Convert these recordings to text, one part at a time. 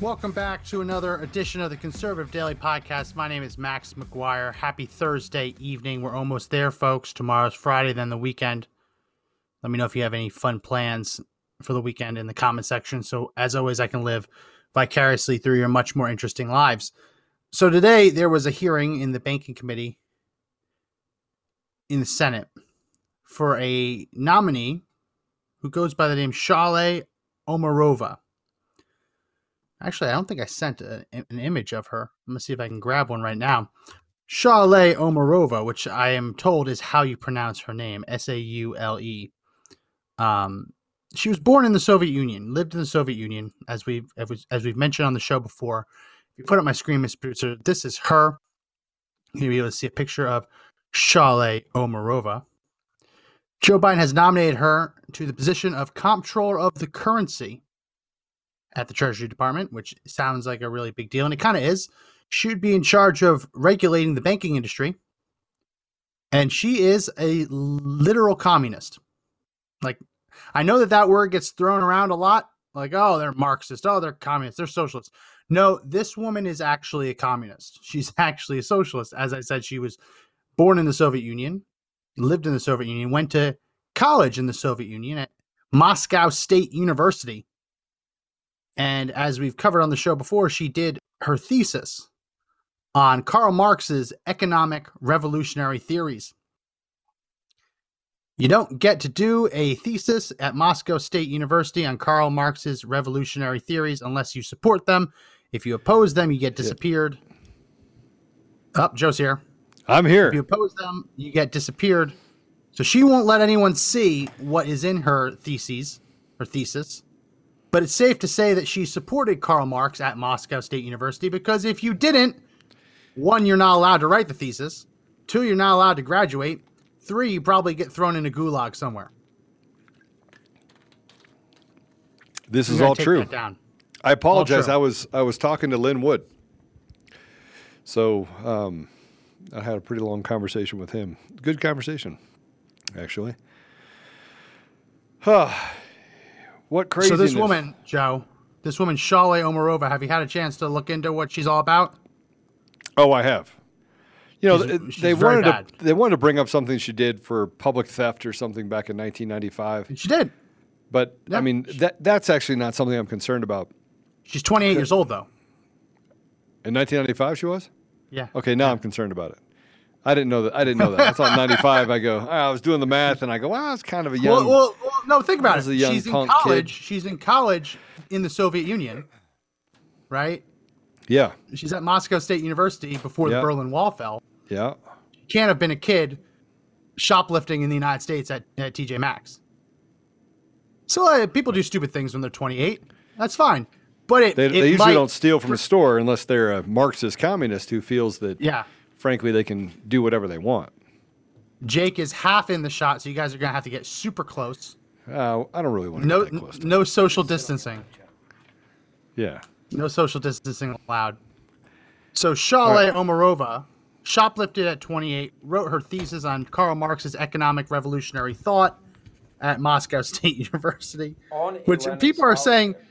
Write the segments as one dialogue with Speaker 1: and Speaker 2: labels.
Speaker 1: Welcome back to another edition of the Conservative Daily Podcast. My name is Max McGuire. Happy Thursday evening. We're almost there, folks. Tomorrow's Friday, then the weekend. Let me know if you have any fun plans for the weekend in the comment section. So, as always, I can live vicariously through your much more interesting lives. So, today there was a hearing in the Banking Committee in the Senate for a nominee who goes by the name Saule Omarova. Actually, I don't think I sent a, an image of her. I'm gonna see if I can grab one right now. Saule Omarova, which I am told is how you pronounce her name, S A U L E. Um, she was born in the Soviet Union, lived in the Soviet Union, as we've as we- as we've mentioned on the show before. If you put up my screen, Mr. Producer, this is her. You'll be able to see a picture of Saule Omarova. Joe Biden has nominated her to the position of comptroller of the currency at the Treasury Department, which sounds like a really big deal, and it kind of is. She would be in charge of regulating the banking industry, and she is a literal communist. Like, I know that that word gets thrown around a lot. Like, oh, they're Marxist. Oh, they're communists. They're socialists. No, this woman is actually a communist. She's actually a socialist. As I said, she was born in the Soviet Union, lived in the Soviet Union, went to college in the Soviet Union at Moscow State University. And as we've covered on the show before, she did her thesis on Karl Marx's economic revolutionary theories. You don't get to do a thesis at Moscow State University on Karl Marx's revolutionary theories unless you support them. If you oppose them, you get disappeared. Up, oh, Joe's here.
Speaker 2: I'm here.
Speaker 1: If you oppose them, you get disappeared. So she won't let anyone see what is in her theses, her thesis. But it's safe to say that she supported Karl Marx at Moscow State University because if you didn't, one, you're not allowed to write the thesis. Two, you're not allowed to graduate. Three, you probably get thrown in a gulag somewhere.
Speaker 2: This is all true. I apologize.
Speaker 1: true.
Speaker 2: I was I was talking to Lin Wood. So um, I had a pretty long conversation with him. Good conversation, actually. what crazy?
Speaker 1: So this woman, Joe, this woman, Saule Omarova, have you had a chance to look into what she's all about?
Speaker 2: Oh, I have. You know,
Speaker 1: She's- she's
Speaker 2: they wanted to they wanted to bring up something she did for public theft or something back in 1995.
Speaker 1: And she did.
Speaker 2: But
Speaker 1: Yeah.
Speaker 2: I mean, that that's actually not something I'm concerned about.
Speaker 1: She's 28 years old, though.
Speaker 2: In 1995, she was.
Speaker 1: Yeah.
Speaker 2: Okay, now I'm concerned about it. I didn't know that. I didn't know that. I thought 95. I go. "Ah, I was doing the math, and I go, "Wow, it's kind of a young."
Speaker 1: Well, well, well, no, think about it.
Speaker 2: a young
Speaker 1: She's in college.
Speaker 2: kid.
Speaker 1: She's in college in the Soviet Union, right?
Speaker 2: yeah,
Speaker 1: She's at Moscow State University before
Speaker 2: Yeah.
Speaker 1: the Berlin Wall fell.
Speaker 2: yeah.
Speaker 1: Can't have been a kid shoplifting in the United States at, at TJ Maxx. So uh, people do stupid things when they're 28. That's fine, but it
Speaker 2: They,
Speaker 1: it
Speaker 2: they usually
Speaker 1: might-
Speaker 2: don't steal from a store unless they're a Marxist communist who feels that,
Speaker 1: Yeah,
Speaker 2: frankly, they can do whatever they want.
Speaker 1: Jake is half in the shot, so you guys are gonna have to get super close.
Speaker 2: Uh, I don't really want to
Speaker 1: No,
Speaker 2: get that close. To
Speaker 1: no social distancing.
Speaker 2: Yeah.
Speaker 1: No social distancing allowed. So Saule
Speaker 2: right.
Speaker 1: Omarova shoplifted at 28, wrote her thesis on Karl Marx's economic revolutionary thought at Moscow State University,
Speaker 3: On
Speaker 1: which
Speaker 3: Atlantic
Speaker 1: people are saying.
Speaker 3: Scholarship.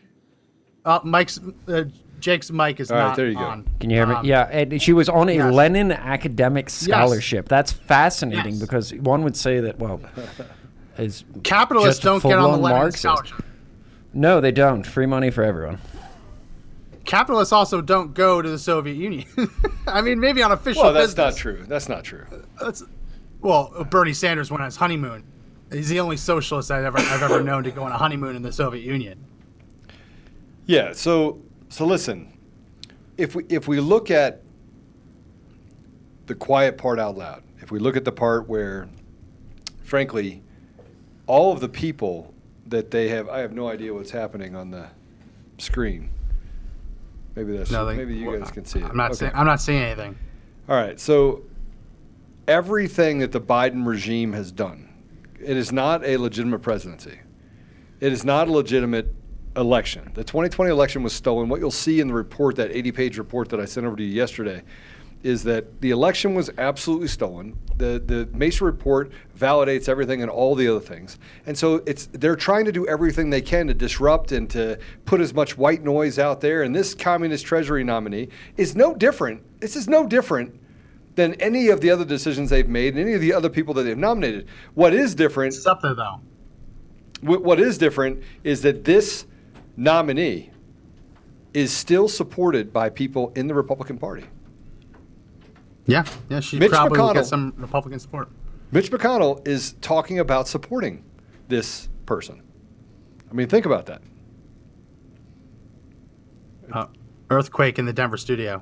Speaker 1: Uh, Mike's uh, Jake's mic is
Speaker 2: All right,
Speaker 1: not
Speaker 2: there you go.
Speaker 1: on.
Speaker 3: Can you hear me?
Speaker 1: Um,
Speaker 3: yeah, and she was on a
Speaker 1: yes.
Speaker 3: Lenin academic scholarship. That's fascinating
Speaker 1: Yes.
Speaker 3: because one would say that well, is
Speaker 1: Capitalists don't get on the
Speaker 3: full-on
Speaker 1: Lenin
Speaker 3: Marxist.
Speaker 1: scholarship.
Speaker 3: no, they don't. Free money for everyone.
Speaker 1: Capitalists also don't go to the Soviet Union. I mean, maybe on official
Speaker 2: Well, that's
Speaker 1: business.
Speaker 2: not true. That's not true.
Speaker 1: That's well, Bernie Sanders went on his honeymoon. He's the only socialist I've ever I've ever known to go on a honeymoon in the Soviet Union.
Speaker 2: Yeah. So so listen, if we if we look at the quiet part out loud, if we look at the part where, frankly, all of the people that they have, I have no idea what's happening on the screen. Maybe that's
Speaker 1: Nothing.
Speaker 2: maybe you guys can see it.
Speaker 1: I'm not
Speaker 2: Okay.
Speaker 1: saying. I'm not saying anything.
Speaker 2: All right. So everything that the Biden regime has done, it is not a legitimate presidency. It is not a legitimate election. The 2020 election was stolen. What you'll see in the report, that 80-page report that I sent over to you yesterday, is that the election was absolutely stolen. The the Mesa report validates everything and all the other things. And so it's they're trying to do everything they can to disrupt and to put as much white noise out there. And this communist treasury nominee is no different. This is no different than any of the other decisions they've made and any of the other people that they've nominated. What is different
Speaker 1: It's up there though.
Speaker 2: What is different is that this nominee is still supported by people in the Republican Party.
Speaker 1: Yeah, yeah. She
Speaker 2: Mitch
Speaker 1: probably will get some Republican support.
Speaker 2: Mitch McConnell is talking about supporting this person. I mean, think about that.
Speaker 1: Uh, earthquake in the Denver studio.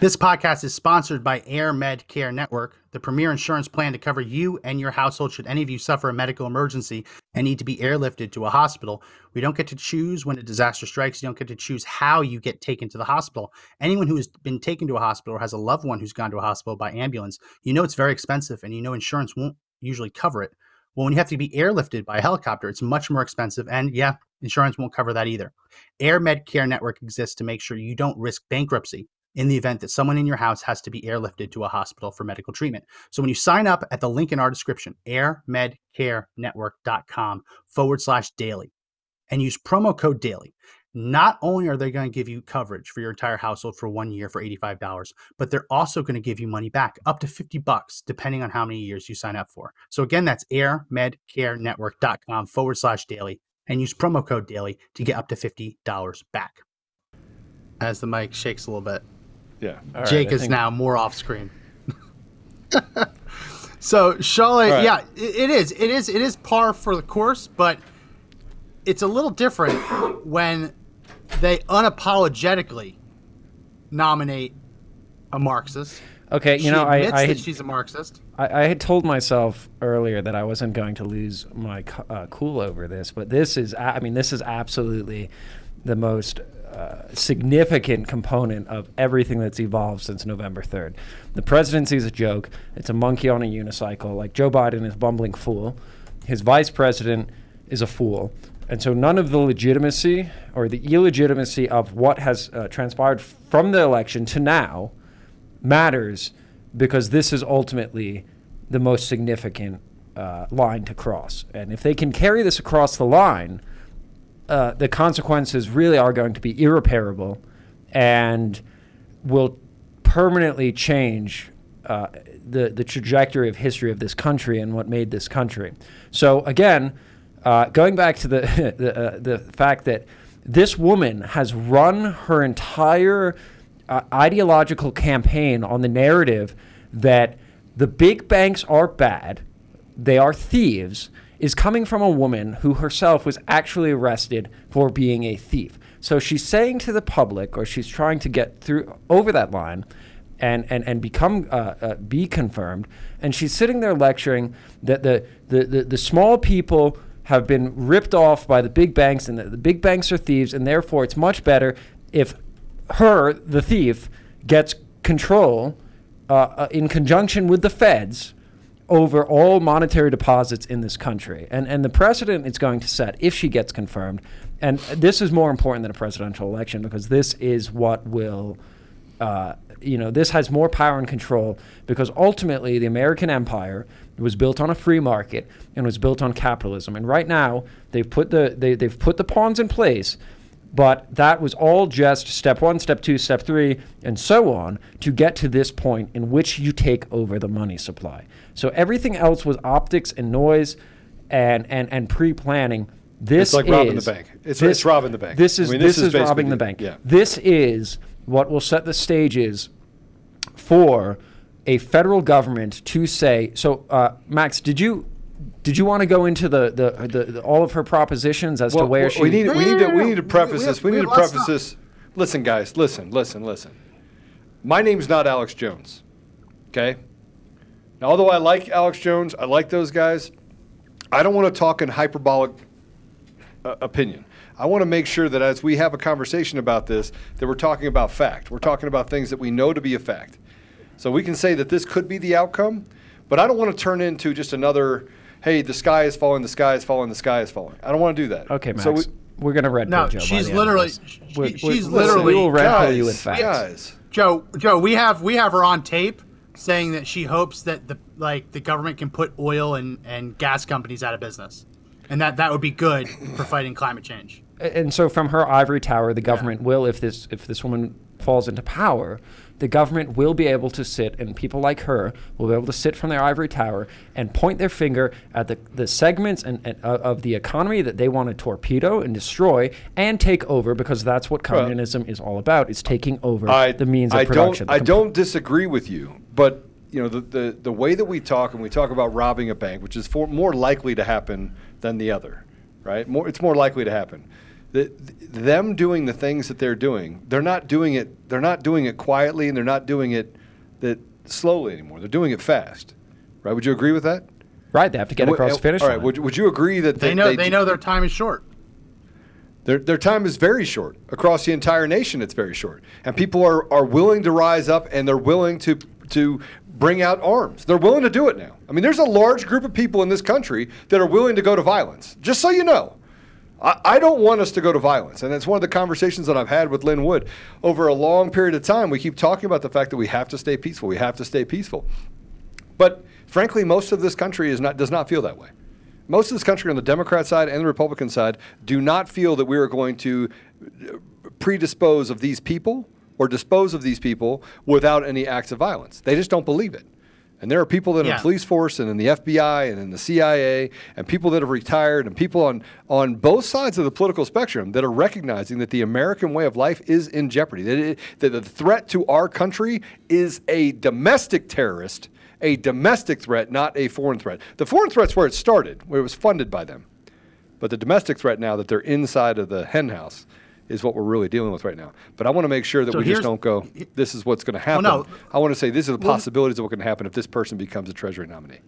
Speaker 1: This podcast is sponsored by Air Med Care Network, the premier insurance plan to cover you and your household should any of you suffer a medical emergency and need to be airlifted to a hospital. We don't get to choose when a disaster strikes. You don't get to choose how you get taken to the hospital. Anyone who has been taken to a hospital or has a loved one who's gone to a hospital by ambulance, you know it's very expensive and you know insurance won't usually cover it. Well, when you have to be airlifted by a helicopter, it's much more expensive. And yeah, insurance won't cover that either. Air Med Care Network exists to make sure you don't risk bankruptcy in the event that someone in your house has to be airlifted to a hospital for medical treatment. So when you sign up at the link in our description, airmedcarenetwork.com forward slash daily, and use promo code daily, not only are they going to give you coverage for your entire household for one year for $85, but they're also going to give you money back up to 50 bucks, depending on how many years you sign up for. So again, that's airmedcarenetwork.com forward slash daily and use promo code daily to get up to $50 back. As the mic shakes a little bit.
Speaker 2: Yeah.
Speaker 3: All right,
Speaker 1: Jake
Speaker 3: I
Speaker 1: is
Speaker 3: think-
Speaker 1: now more off screen. so Charlotte,
Speaker 2: right.
Speaker 1: yeah, i- it is. It is. It is par for the course, but it's a little different when they unapologetically nominate a Marxist.
Speaker 3: Okay, you
Speaker 1: she
Speaker 3: know, I,
Speaker 1: admits
Speaker 3: I,
Speaker 1: that
Speaker 3: had,
Speaker 1: she's a Marxist.
Speaker 3: I, I had told myself earlier that I wasn't going to lose my uh, cool over this, but this is, I mean, this is absolutely the most uh, significant component of everything that's evolved since November 3rd. The presidency is a joke. It's a monkey on a unicycle. Like Joe Biden is a bumbling fool. His vice president is a fool. And so none of the legitimacy or the illegitimacy of what has uh, transpired from the election to now matters because this is ultimately the most significant uh, line to cross. And if they can carry this across the line, uh, the consequences really are going to be irreparable and will permanently change uh, the, the trajectory of history of this country and what made this country. So, again, uh, going back to the, the, uh, the fact that this woman has run her entire uh, ideological campaign on the narrative that the big banks are bad, they are thieves, is coming from a woman who herself was actually arrested for being a thief. So she's saying to the public, or she's trying to get through over that line, and and and become uh, uh, be confirmed. And she's sitting there lecturing that the the the, the small people have been ripped off by the big banks, and that the big banks are thieves, and therefore it's much better if her, the thief, gets control uh, uh, in conjunction with the feds over all monetary deposits in this country. And, and the precedent it's going to set if she gets confirmed, and this is more important than a presidential election because this is what will, uh, you know, this has more power and control because ultimately the American empire was built on a free market and was built on capitalism. And right now they've put the, they, they've put the pawns in place but that was all just step one, step two, step three, and so on to get to this point in which you take over the money supply. So everything else was optics and noise and, and, and pre planning. This
Speaker 2: It's like robbing the bank. It's- it's robbing the bank.
Speaker 3: This
Speaker 2: I
Speaker 3: is
Speaker 2: mean,
Speaker 3: this,
Speaker 2: this is
Speaker 3: is, robbing the bank.
Speaker 2: yeah.
Speaker 3: This is what will set the stages for a federal government to say. So, uh, Max, did you did you want to go into the, the, the, the all of her propositions as to where
Speaker 2: well,
Speaker 3: she?
Speaker 2: we need we need to we need to preface
Speaker 1: we
Speaker 2: this.
Speaker 1: have-
Speaker 2: We
Speaker 1: we
Speaker 2: need to preface this. Listen, guys, listen, listen, listen. My name's not Alex Jones. Okay. Now, although I like Alex Jones, I like those guys. I don't want to talk in hyperbolic uh, opinion. I want to make sure that as we have a conversation about this, that we're talking about fact. We're talking about things that we know to be a fact. So we can say that this could be the outcome, but I don't want to turn into just another, hey, the sky is falling, the sky is falling, the sky is falling. I don't want to do that.
Speaker 3: Okay, Max.
Speaker 2: So we,
Speaker 3: we're gonna red
Speaker 1: No,
Speaker 3: pill Joe. by
Speaker 1: she's
Speaker 3: the end of
Speaker 1: literally- she-
Speaker 3: We're-
Speaker 1: she's
Speaker 3: we're-
Speaker 1: literally-
Speaker 3: We will red pill you with
Speaker 2: guys,
Speaker 3: facts.
Speaker 2: guys.
Speaker 1: Joe, Joe, we have we have her on tape saying that she hopes that the like the government can put oil and, and gas companies out of business, and that that would be good for fighting climate change.
Speaker 3: and so from her ivory tower, the government will, if this if this woman falls into power, the government will be able to sit, and people like her will be able to sit from their ivory tower and point their finger at the, the segments and, and uh, of the economy that they want to torpedo and destroy and take over, because that's what communism is all about: is taking over
Speaker 2: I,
Speaker 3: the means of
Speaker 2: I
Speaker 3: production.
Speaker 2: Don't, I don't disagree with you, but you know the, the the way that we talk and we talk about robbing a bank, which is for, more likely to happen than the other, right? More, it's more likely to happen. The, them doing the things that they're doing, they're not doing it. They're not doing it quietly, and they're not doing it that slowly anymore. They're doing it fast, right? Would you agree with that?
Speaker 3: Right, they have to get
Speaker 2: And
Speaker 3: across
Speaker 2: w-
Speaker 3: the finish
Speaker 2: All right.
Speaker 3: line.
Speaker 2: Would, would you agree that
Speaker 1: They
Speaker 2: they,
Speaker 1: know they know their time is short.
Speaker 2: their, their time is very short. Across the entire nation, it's very short. And people are, are willing to rise up and they're willing to, to bring out arms. They're willing to do it now. I mean, there's a large group of people in this country that are willing to go to violence, just so you know. I, don't want us to go to violence. And it's one of the conversations that I've had with Lin Wood. Over a long period of time, we keep talking about the fact that we have to stay peaceful. We have to stay peaceful. But frankly, most of this country is not, does not feel that way. Most of this country on the Democrat side and the Republican side do not feel that we are going to predispose of these people or dispose of these people without any acts of violence. They just don't believe it. And there are people that are in the police force and in the FBI and in the CIA and people that have retired and people on, on both sides of the political spectrum that are recognizing that the American way of life is in jeopardy. That, it, that the threat to our country is a domestic terrorist, a domestic threat, not a foreign threat. The foreign threat's where it started, where it was funded by them. But the domestic threat now that they're inside of the hen house is what we're really dealing with right now. But I want to make sure that
Speaker 1: So
Speaker 2: we just don't go, this is what's going to happen.
Speaker 1: no.
Speaker 2: I want to say these are the
Speaker 1: Well-
Speaker 2: possibilities of what can happen if this person becomes a Treasury nominee.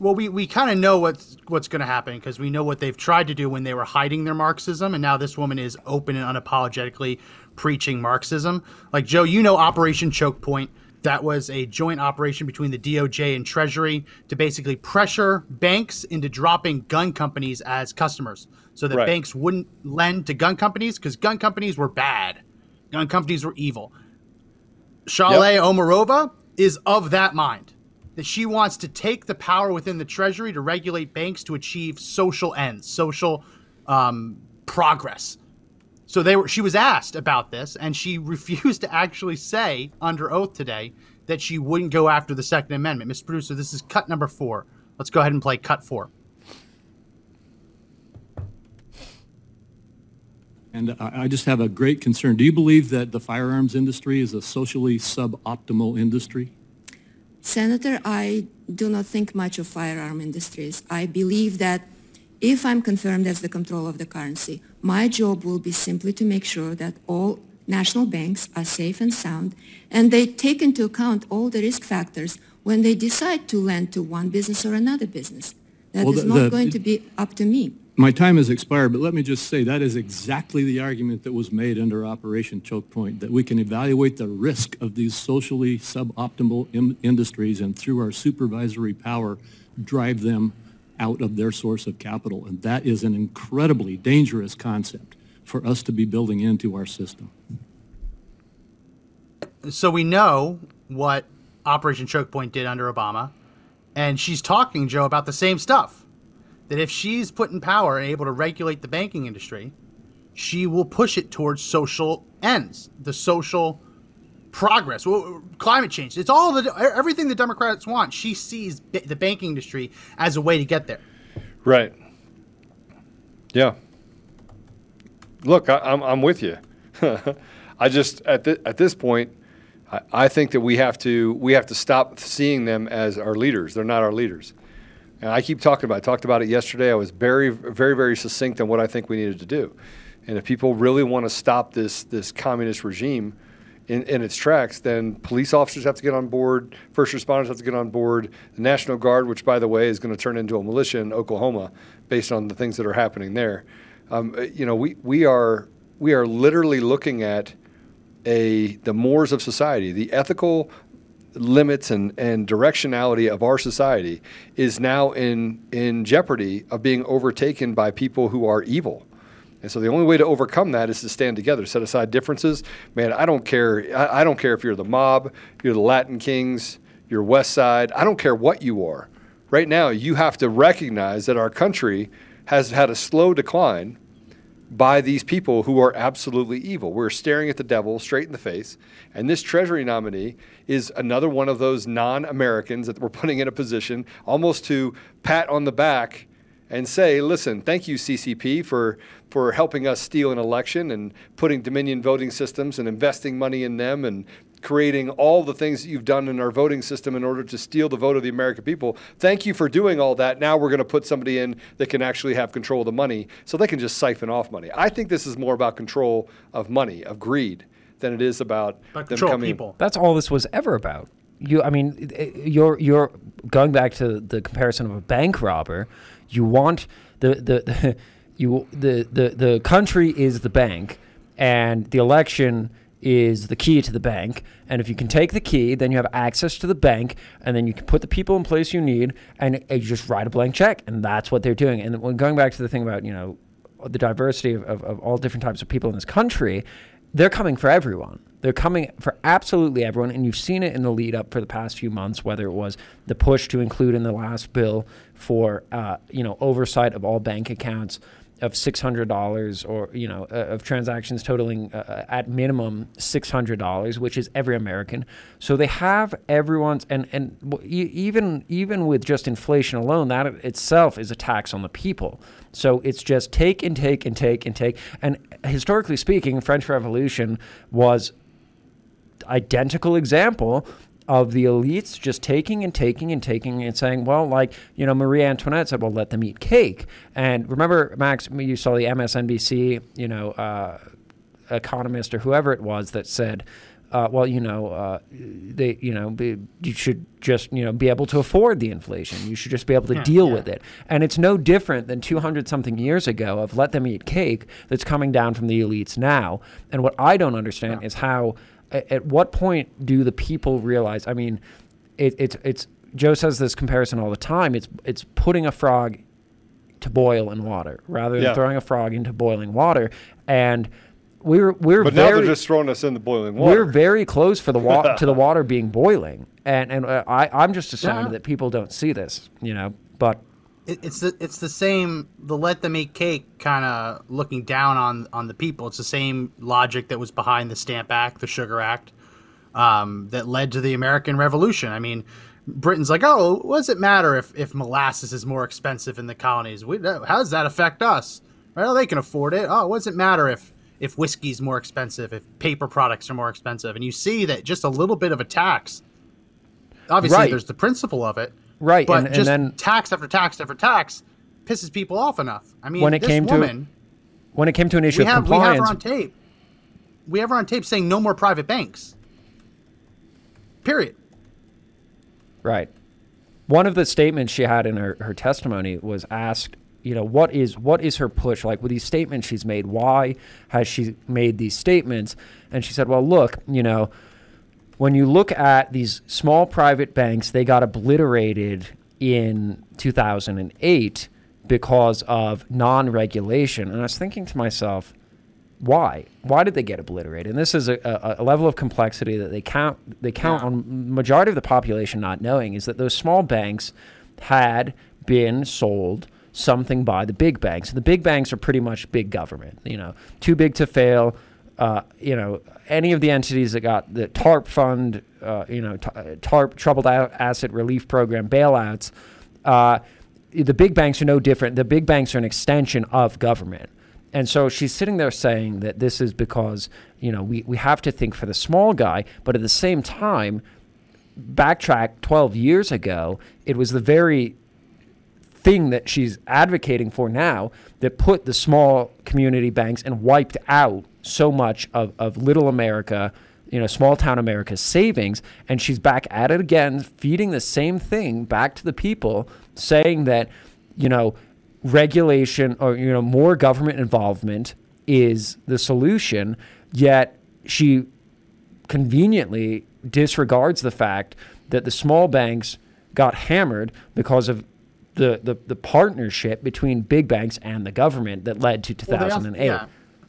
Speaker 1: Well, we, we kind of know what's what's going to happen because we know what they've tried to do when they were hiding their Marxism, and now this woman is open and unapologetically preaching Marxism. Like Joe, you know Operation Choke Point. That was a joint operation between the DOJ and Treasury to basically pressure banks into dropping gun companies as customers, so that
Speaker 2: Right.
Speaker 1: banks wouldn't lend to gun companies because gun companies were bad, gun companies were evil. Saule Omarova is of that mind that she wants to take the power within the Treasury to regulate banks to achieve social ends, social um, progress. So they were. She was asked about this, and she refused to actually say under oath today that she wouldn't go after the Second Amendment. Mr. Producer, this is cut number four. Let's go ahead and play cut four.
Speaker 4: And I I just have a great concern. Do you believe that the firearms industry is a socially suboptimal industry?
Speaker 5: Senator, I do not think much of firearm industries. I believe that if I'm confirmed as the comptroller of the currency, my job will be simply to make sure that all national banks are safe and sound, and they take into account all the risk factors when they decide to lend to one business or another business. That
Speaker 4: Well,
Speaker 5: is
Speaker 4: the-
Speaker 5: not
Speaker 4: the-
Speaker 5: going to be up to me.
Speaker 4: My time has expired, but let me just say that is exactly the argument that was made under Operation Choke Point, that we can evaluate the risk of these socially suboptimal im- industries and through our supervisory power, drive them out of their source of capital. And that is an incredibly dangerous concept for us to be building into our system.
Speaker 1: so we know what Operation Choke Point did under Obama, and she's talking, Joe, about the same stuff. That if she's put in power and able to regulate the banking industry, she will push it towards social ends, the social progress, climate change. It's all the everything the Democrats want. She sees the banking industry as a way to get there.
Speaker 2: Right. Yeah. Look, I, I'm I'm with you. I just at at this point, I, I think that we have to we have to stop seeing them as our leaders. They're not our leaders. And I keep talking about. It. I talked about it yesterday. I was very very very succinct on what I think we needed to do. And if people really want to stop this this communist regime in, in its tracks, then police officers have to get on board, first responders have to get on board, the National Guard, which by the way is going to turn into a militia in Oklahoma based on the things that are happening there. Um, uh, you know, we we are we are literally looking at a the mores of society, the ethical limits and, and directionality of our society is now in in jeopardy of being overtaken by people who are evil. And so the only way to overcome that is to stand together, set aside differences. Man, I don't care. I, I don't care if you're the mob, you're the Latin Kings, you're West Side. I don't care what you are. Right now, you have to recognize that our country has had a slow decline by these people who are absolutely evil. We're staring at the devil straight in the face. And this Treasury nominee is another one of those non Americans that we're putting in a position almost to pat on the back and say, listen, thank you, CCP, for, for helping us steal an election and putting Dominion voting systems and investing money in them and creating all the things that you've done in our voting system in order to steal the vote of the American people. Thank you for doing all that. Now we're going to put somebody in that can actually have control of the money so they can just siphon off money. I think this is more about control of money, of greed, than it is about
Speaker 1: But
Speaker 2: them
Speaker 1: control
Speaker 2: coming.
Speaker 1: people.
Speaker 3: That's all this was ever about. You, I mean, eh, eh, you're you're going back to the comparison of a bank robber. You want the the, the you the, the the country is the bank, and the election is the key to the bank. And if you can take the key, then you have access to the bank, and then you can put the people in place you need, and, you just write a blank check, and that's what they're doing. And when going back to the thing about you know the diversity of, of, of all different types of people in this country, they're coming for everyone. They're coming for absolutely everyone, and you've seen it in the lead up for the past few months. Whether it was the push to include in the last bill for uh, you know oversight of all bank accounts of six hundred dollars, or you know uh, of transactions totaling uh, at minimum six hundred dollars, which is every American. So they have everyone's, and and even even with just inflation alone, that itself is a tax on the people. So it's just take and take and take and take. And historically speaking, French Revolution was identical example of the elites just taking and taking and taking and saying, well, like, you know, Marie Antoinette said, well, let them eat cake. And remember, Max, you saw the MSNBC, you know, uh, economist or whoever it was that said, uh, well, you know, uh, they, you know, be, you should just, you know, be able to afford the inflation. You should just be able to deal with it. And it's no different than 200 something years ago of let them eat cake that's coming down from the elites now. And what I don't understand is how, a- at what point do the people realize? I mean, it, it's it's Joe says this comparison all the time. It's it's putting a frog to boil in water rather than
Speaker 2: Yeah.
Speaker 3: throwing a frog into boiling water. And we're we're
Speaker 2: But now they're just throwing us in the boiling water.
Speaker 3: we're very close for the wa- to the water being boiling. And and uh, I I'm just astounded
Speaker 1: Yeah.
Speaker 3: that people don't see this. You know, but
Speaker 1: it, it's the it's the same the let them eat cake kind of looking down on on the people. It's the same logic that was behind the Stamp Act, the Sugar Act, um, that led to the American Revolution. I mean, Britain's like, oh, what does it matter if if molasses is more expensive in the colonies? We, how does that affect us? Well, they can afford it. Oh, what does it matter if if whiskey's more expensive, if paper products are more expensive? And you see that just a little bit of a tax. Obviously,
Speaker 3: Right.
Speaker 1: there's the principle of it,
Speaker 3: Right,
Speaker 1: But
Speaker 3: and- and
Speaker 1: just
Speaker 3: then-
Speaker 1: tax after tax after tax pisses people off enough. I mean,
Speaker 3: When it
Speaker 1: this
Speaker 3: came to
Speaker 1: woman,
Speaker 3: when it came to an issue
Speaker 1: we
Speaker 3: of
Speaker 1: have we have her on tape. We have her on tape saying no more private banks. Period.
Speaker 3: Right. One of the statements she had in her, her testimony was asked, you know, what is what is her push like with these statements she's made? Why has she made these statements? And she said, well, look, you know, when you look at these small private banks, they got obliterated in 2008 because of non-regulation. And I was thinking to myself, why? Why did they get obliterated? And this is a, a, a level of complexity that they count they count on majority of the population not knowing is that those small banks had been sold something by the big banks. And the big banks are pretty much big government, you know, too big to fail. Uh, you know, any of the entities that got the TARP fund, uh, you know, TARP, Troubled Asset Relief Program bailouts, uh, the big banks are no different. The big banks are an extension of government. And so she's sitting there saying that this is because, you know, we, we have to think for the small guy, but at the same time, backtrack 12 years ago, it was the very thing that she's advocating for now that put the small community banks and wiped out so much of, of little America, you know, small town America's savings. And she's back at it again, feeding the same thing back to the people, saying that, you know, regulation or you know more government involvement is the solution yet she conveniently disregards the fact that the small banks got hammered because of the, the, the partnership between big banks and the government that led to
Speaker 1: Well, also-
Speaker 3: 2008
Speaker 1: yeah.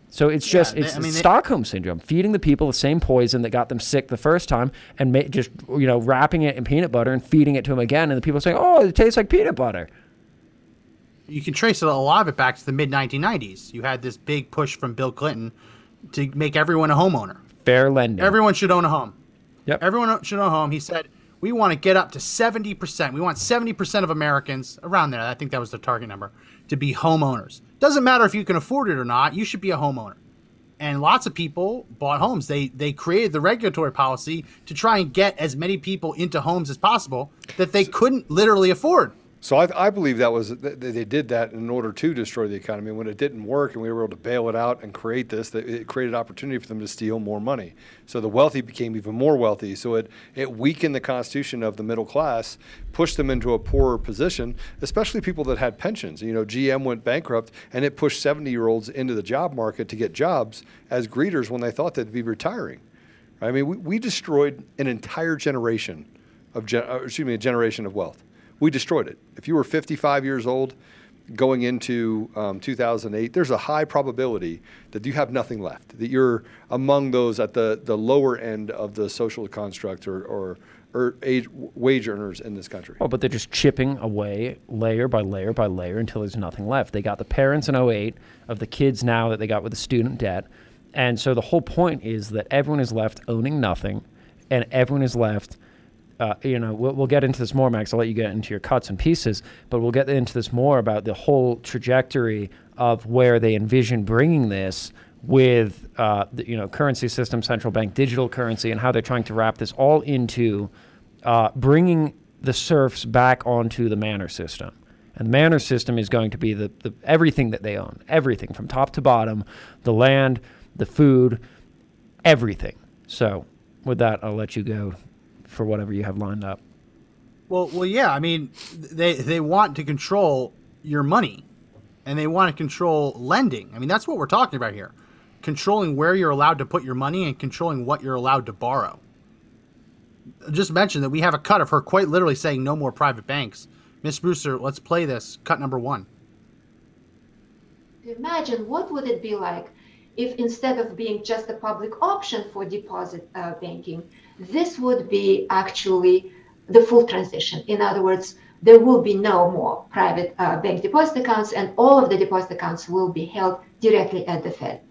Speaker 3: So it's
Speaker 1: Yeah,
Speaker 3: just
Speaker 1: they-
Speaker 3: it's
Speaker 1: I mean, they-
Speaker 3: Stockholm syndrome, feeding the people the same poison that got them sick the first time, and ma- just you know wrapping it in peanut butter and feeding it to them again, and the people saying, "Oh, it tastes like peanut butter."
Speaker 1: you can trace a lot of it back to the mid 1990s. You had this big push from Bill Clinton to make everyone a homeowner.
Speaker 3: Fair lending.
Speaker 1: Everyone should own a home.
Speaker 3: Yep.
Speaker 1: Everyone should own a home. He said, we want to get up to 70%. We want 70% of Americans, around there, I think that was the target number, to be homeowners. Doesn't matter if you can afford it or not, you should be a homeowner. And lots of people bought homes. They they created the regulatory policy to try and get as many people into homes as possible that they couldn't literally afford.
Speaker 2: So I, I believe that was they did that in order to destroy the economy. When it didn't work, and we were able to bail it out and create this, it created opportunity for them to steal more money. So the wealthy became even more wealthy. So it it weakened the constitution of the middle class, pushed them into a poorer position, especially people that had pensions. You know, GM went bankrupt, and it pushed 70 year olds into the job market to get jobs as greeters when they thought they'd be retiring. I mean, we, we destroyed an entire generation of, uh, excuse me, a generation of wealth. We destroyed it. If you were 55 years old going into um, 2008, there's a high probability that you have nothing left, that you're among those at the, the lower end of the social construct or, or, or age, wage earners in this country.
Speaker 3: Oh, but they're just chipping away layer by layer by layer until there's nothing left. They got the parents in 08 of the kids now that they got with the student debt. And so the whole point is that everyone is left owning nothing and everyone is left. Uh, you know, we'll, we'll get into this more, Max. I'll let you get into your cuts and pieces, but we'll get into this more about the whole trajectory of where they envision bringing this with, uh, the, you know, currency system, central bank digital currency, and how they're trying to wrap this all into uh, bringing the serfs back onto the manor system. And the manor system is going to be the, the everything that they own, everything from top to bottom, the land, the food, everything. So, with that, I'll let you go for whatever you have lined up.
Speaker 1: Well, well, yeah. I mean, they they want to control your money, and they want to control lending. I mean, that's what we're talking about here: controlling where you're allowed to put your money and controlling what you're allowed to borrow. Just mention that we have a cut of her quite literally saying no more private banks. Miss Brewster, let's play this cut number one.
Speaker 6: Imagine what would it be like if instead of being just a public option for deposit uh, banking, this would be actually the full transition. In other words, there will be no more private uh, bank deposit accounts, and all of the deposit accounts will be held directly at the Fed.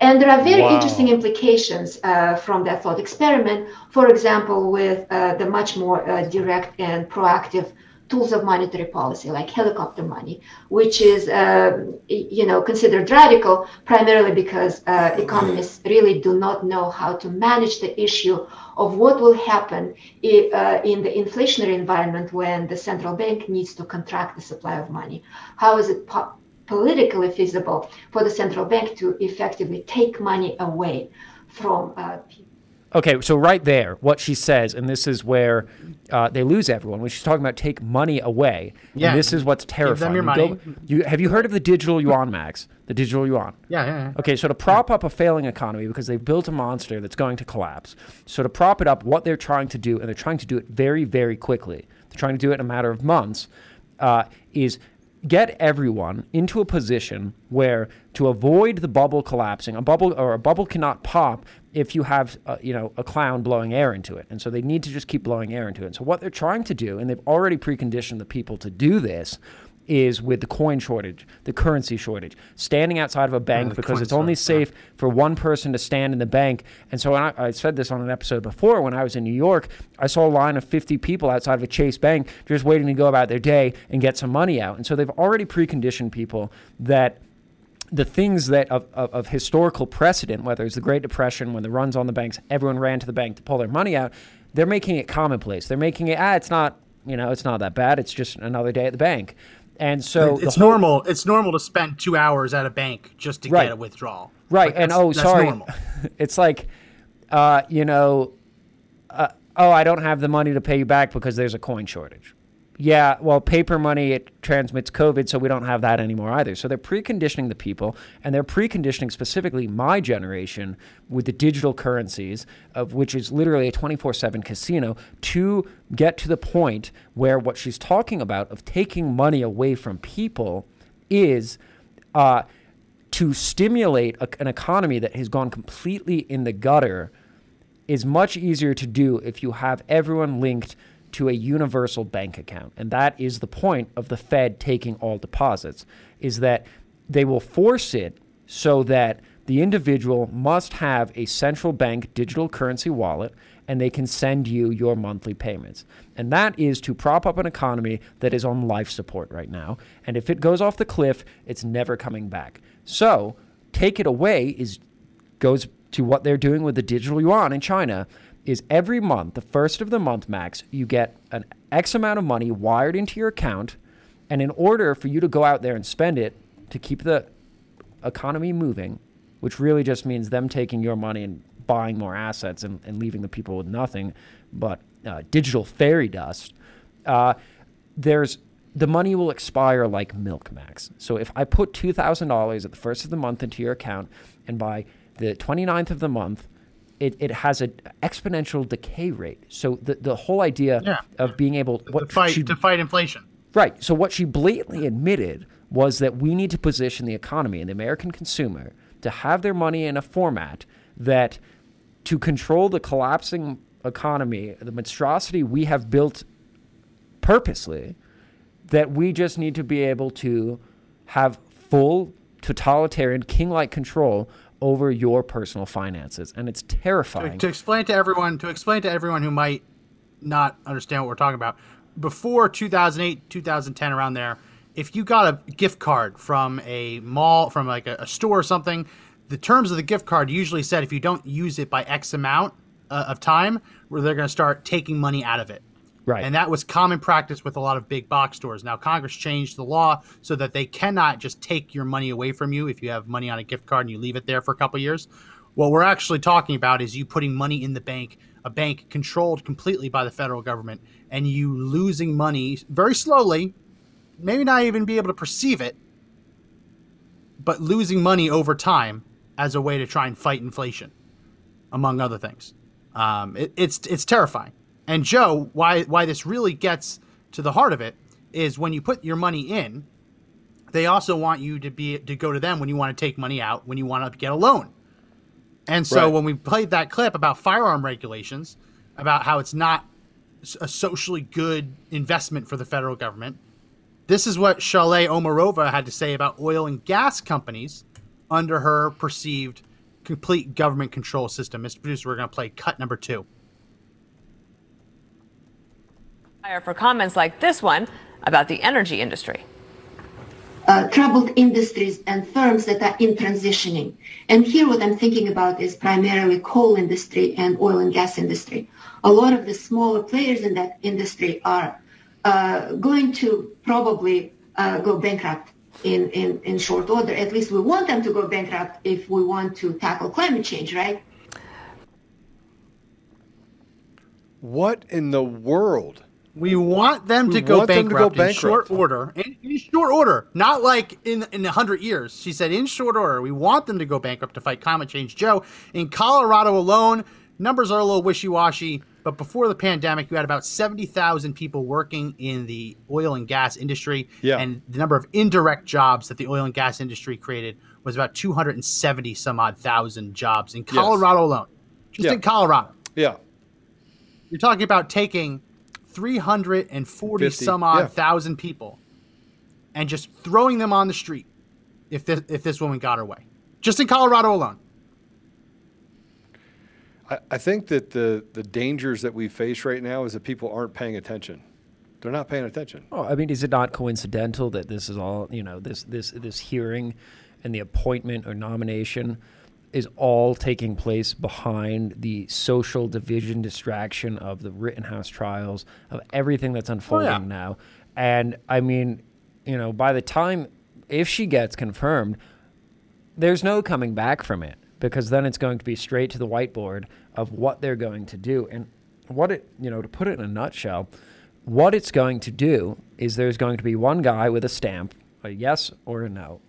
Speaker 6: And there are very
Speaker 2: Wow.
Speaker 6: interesting implications uh, from that thought experiment. For example, with uh, the much more uh, direct and proactive tools of monetary policy, like helicopter money, which is, uh, you know, considered radical primarily because uh, economists really do not know how to manage the issue of what will happen uh, in the inflationary environment when the central bank needs to contract the supply of money. How is it po- politically feasible for the central bank to effectively take money away from uh, people?
Speaker 3: Okay, so right there, what she says, and this is where uh, they lose everyone when she's talking about take money away.
Speaker 1: Yeah,
Speaker 3: and this is what's
Speaker 1: them
Speaker 3: terrifying.
Speaker 1: your
Speaker 3: You go- you, have you heard of the digital yuan, Max? The digital yuan.
Speaker 1: Yeah, yeah, yeah.
Speaker 3: Okay, so to prop up a failing economy because they've built a monster that's going to collapse. So to prop it up, what they're trying to do, and they're trying to do it very, very quickly. They're trying to do it in a matter of months. Uh, is get everyone into a position where to avoid the bubble collapsing, a bubble or a bubble cannot pop if you have uh, you know a clown blowing air into it, and so they need to just keep blowing air into it. So what they're trying to do, and they've already preconditioned the people to do this, is with the coin shortage, the currency shortage, standing outside of a bank
Speaker 1: the
Speaker 3: because it's only safe for one person to stand in the bank. And so when I, I said this on an episode before when I was in New York, I saw a line of 50 people outside of a Chase Bank just waiting to go about their day and get some money out. And so they've already preconditioned people that the things that of, of, of historical precedent, whether it's the Great Depression, when the runs on the banks, everyone ran to the bank to pull their money out, they're making it commonplace. They're making it, ah, it's not, you know, it's not that bad. It's just another day at the bank. And so
Speaker 1: it's
Speaker 3: whole-
Speaker 1: normal. It's normal to spend two hours at a bank just to
Speaker 3: Right.
Speaker 1: get a withdrawal.
Speaker 3: Right,
Speaker 1: Like,
Speaker 3: and oh,
Speaker 1: that's
Speaker 3: sorry,
Speaker 1: normal.
Speaker 3: it's like, uh, you know, uh, oh, I don't have the money to pay you back because there's a coin shortage. Yeah, well, paper money it transmits COVID, so we don't have that anymore either. So they're preconditioning the people, and they're preconditioning specifically my generation with the digital currencies, of which is literally a twenty four seven casino, to get to the point where what she's talking about of taking money away from people is. Uh, to stimulate a, an economy that has gone completely in the gutter is much easier to do if you have everyone linked to a universal bank account. And that is the point of the Fed taking all deposits is that they will force it so that the individual must have a central bank digital currency wallet and they can send you your monthly payments. And that is to prop up an economy that is on life support right now. And if it goes off the cliff, it's never coming back. So, take it away is goes to what they're doing with the digital yuan in China is every month, the first of the month max, you get an X amount of money wired into your account. And in order for you to go out there and spend it to keep the economy moving, which really just means them taking your money and buying more assets and, and leaving the people with nothing but uh, digital fairy dust, uh, there's the money will expire like milk max. So if I put $2,000 at the first of the month into your account and by the 29th of the month, it, it has an exponential decay rate. So the, the whole idea
Speaker 1: Yeah.
Speaker 3: of being able
Speaker 1: to fight
Speaker 3: she-
Speaker 1: to fight inflation.
Speaker 3: Right. So what she blatantly admitted was that we need to position the economy and the American consumer to have their money in a format that to control the collapsing economy, the monstrosity we have built purposely, that we just need to be able to have full totalitarian king-like control over your personal finances and it's
Speaker 1: To,
Speaker 3: terrifying.
Speaker 1: to explain to everyone, to explain to everyone who might not understand what we're talking about, before 2008, 2010, around there, if you got a gift card from a mall, from like a, a store or something, the terms of the gift card usually said if you don't use it by X amount uh, of time, where they're going to start taking money out of it.
Speaker 3: Right.
Speaker 1: And that was common practice with a lot of big box stores. Now, Congress changed the law so that they cannot just take your money away from you if you have money on a gift card and you leave it there for a couple years. What we're actually talking about is you putting money in the bank, a bank controlled completely by the federal government, and you losing money very slowly, maybe not even be able to perceive it, but losing money over time as a way to try and fight inflation, among other things. Um, it, it's it's terrifying. And Joe, why why this really gets to the heart of it is when you put your money in, they also want you to be to go to them when you want to take money out, when you want to get a loan. And so
Speaker 2: Right.
Speaker 1: when we played that clip about firearm regulations, about how it's not a socially good investment for the federal government, this is what Saule Omarova had to say about oil and gas companies under her perceived complete government control system. Mr. Producer, we're going to play cut number two.
Speaker 7: For comments like this one about the energy industry.
Speaker 6: uh, troubled industries and firms that are in transitioning. And here what I'm thinking about is primarily coal industry and oil and gas industry. A lot of the smaller players in that industry are uh, going to probably uh, go bankrupt in, in, in short order. At least we want them to go bankrupt if we want to tackle climate change, right?
Speaker 2: What in the world?
Speaker 1: We want them to
Speaker 2: We
Speaker 1: go
Speaker 2: want them to go
Speaker 1: bankrupt in short order. In, in short order, not like in in a hundred years. She said in short order. We want them to go bankrupt to fight climate change. Joe, in Colorado alone, numbers are a little wishy washy. But before the pandemic, you had about seventy thousand people working in the oil and gas industry.
Speaker 2: Yeah.
Speaker 1: And the number of indirect jobs that the oil and gas industry created was about two hundred and seventy some odd thousand jobs in Colorado alone. Just
Speaker 2: Yeah.
Speaker 1: in Colorado.
Speaker 2: Yeah.
Speaker 1: You're talking about taking 340
Speaker 2: 50,
Speaker 1: some odd
Speaker 2: yeah.
Speaker 1: thousand people and just throwing them on the street if this, if this woman got her way. Just in Colorado alone.
Speaker 2: I, I think that the, the dangers that we face right now is that people aren't paying attention. They're not paying attention.
Speaker 3: Oh, I mean, is it not coincidental that this is all you know? This this this hearing and the appointment or nomination is all taking place behind the social division distraction of the Rittenhouse trials of everything that's oh, unfolding
Speaker 1: yeah.
Speaker 3: now. And I mean, you know, by the time if she gets confirmed, there's no coming back from it because then it's going to be straight to the whiteboard of what they're going to do and what it you know to put it in a nutshell what it's going to do is there's going to be one guy with a stamp, a yes or a no.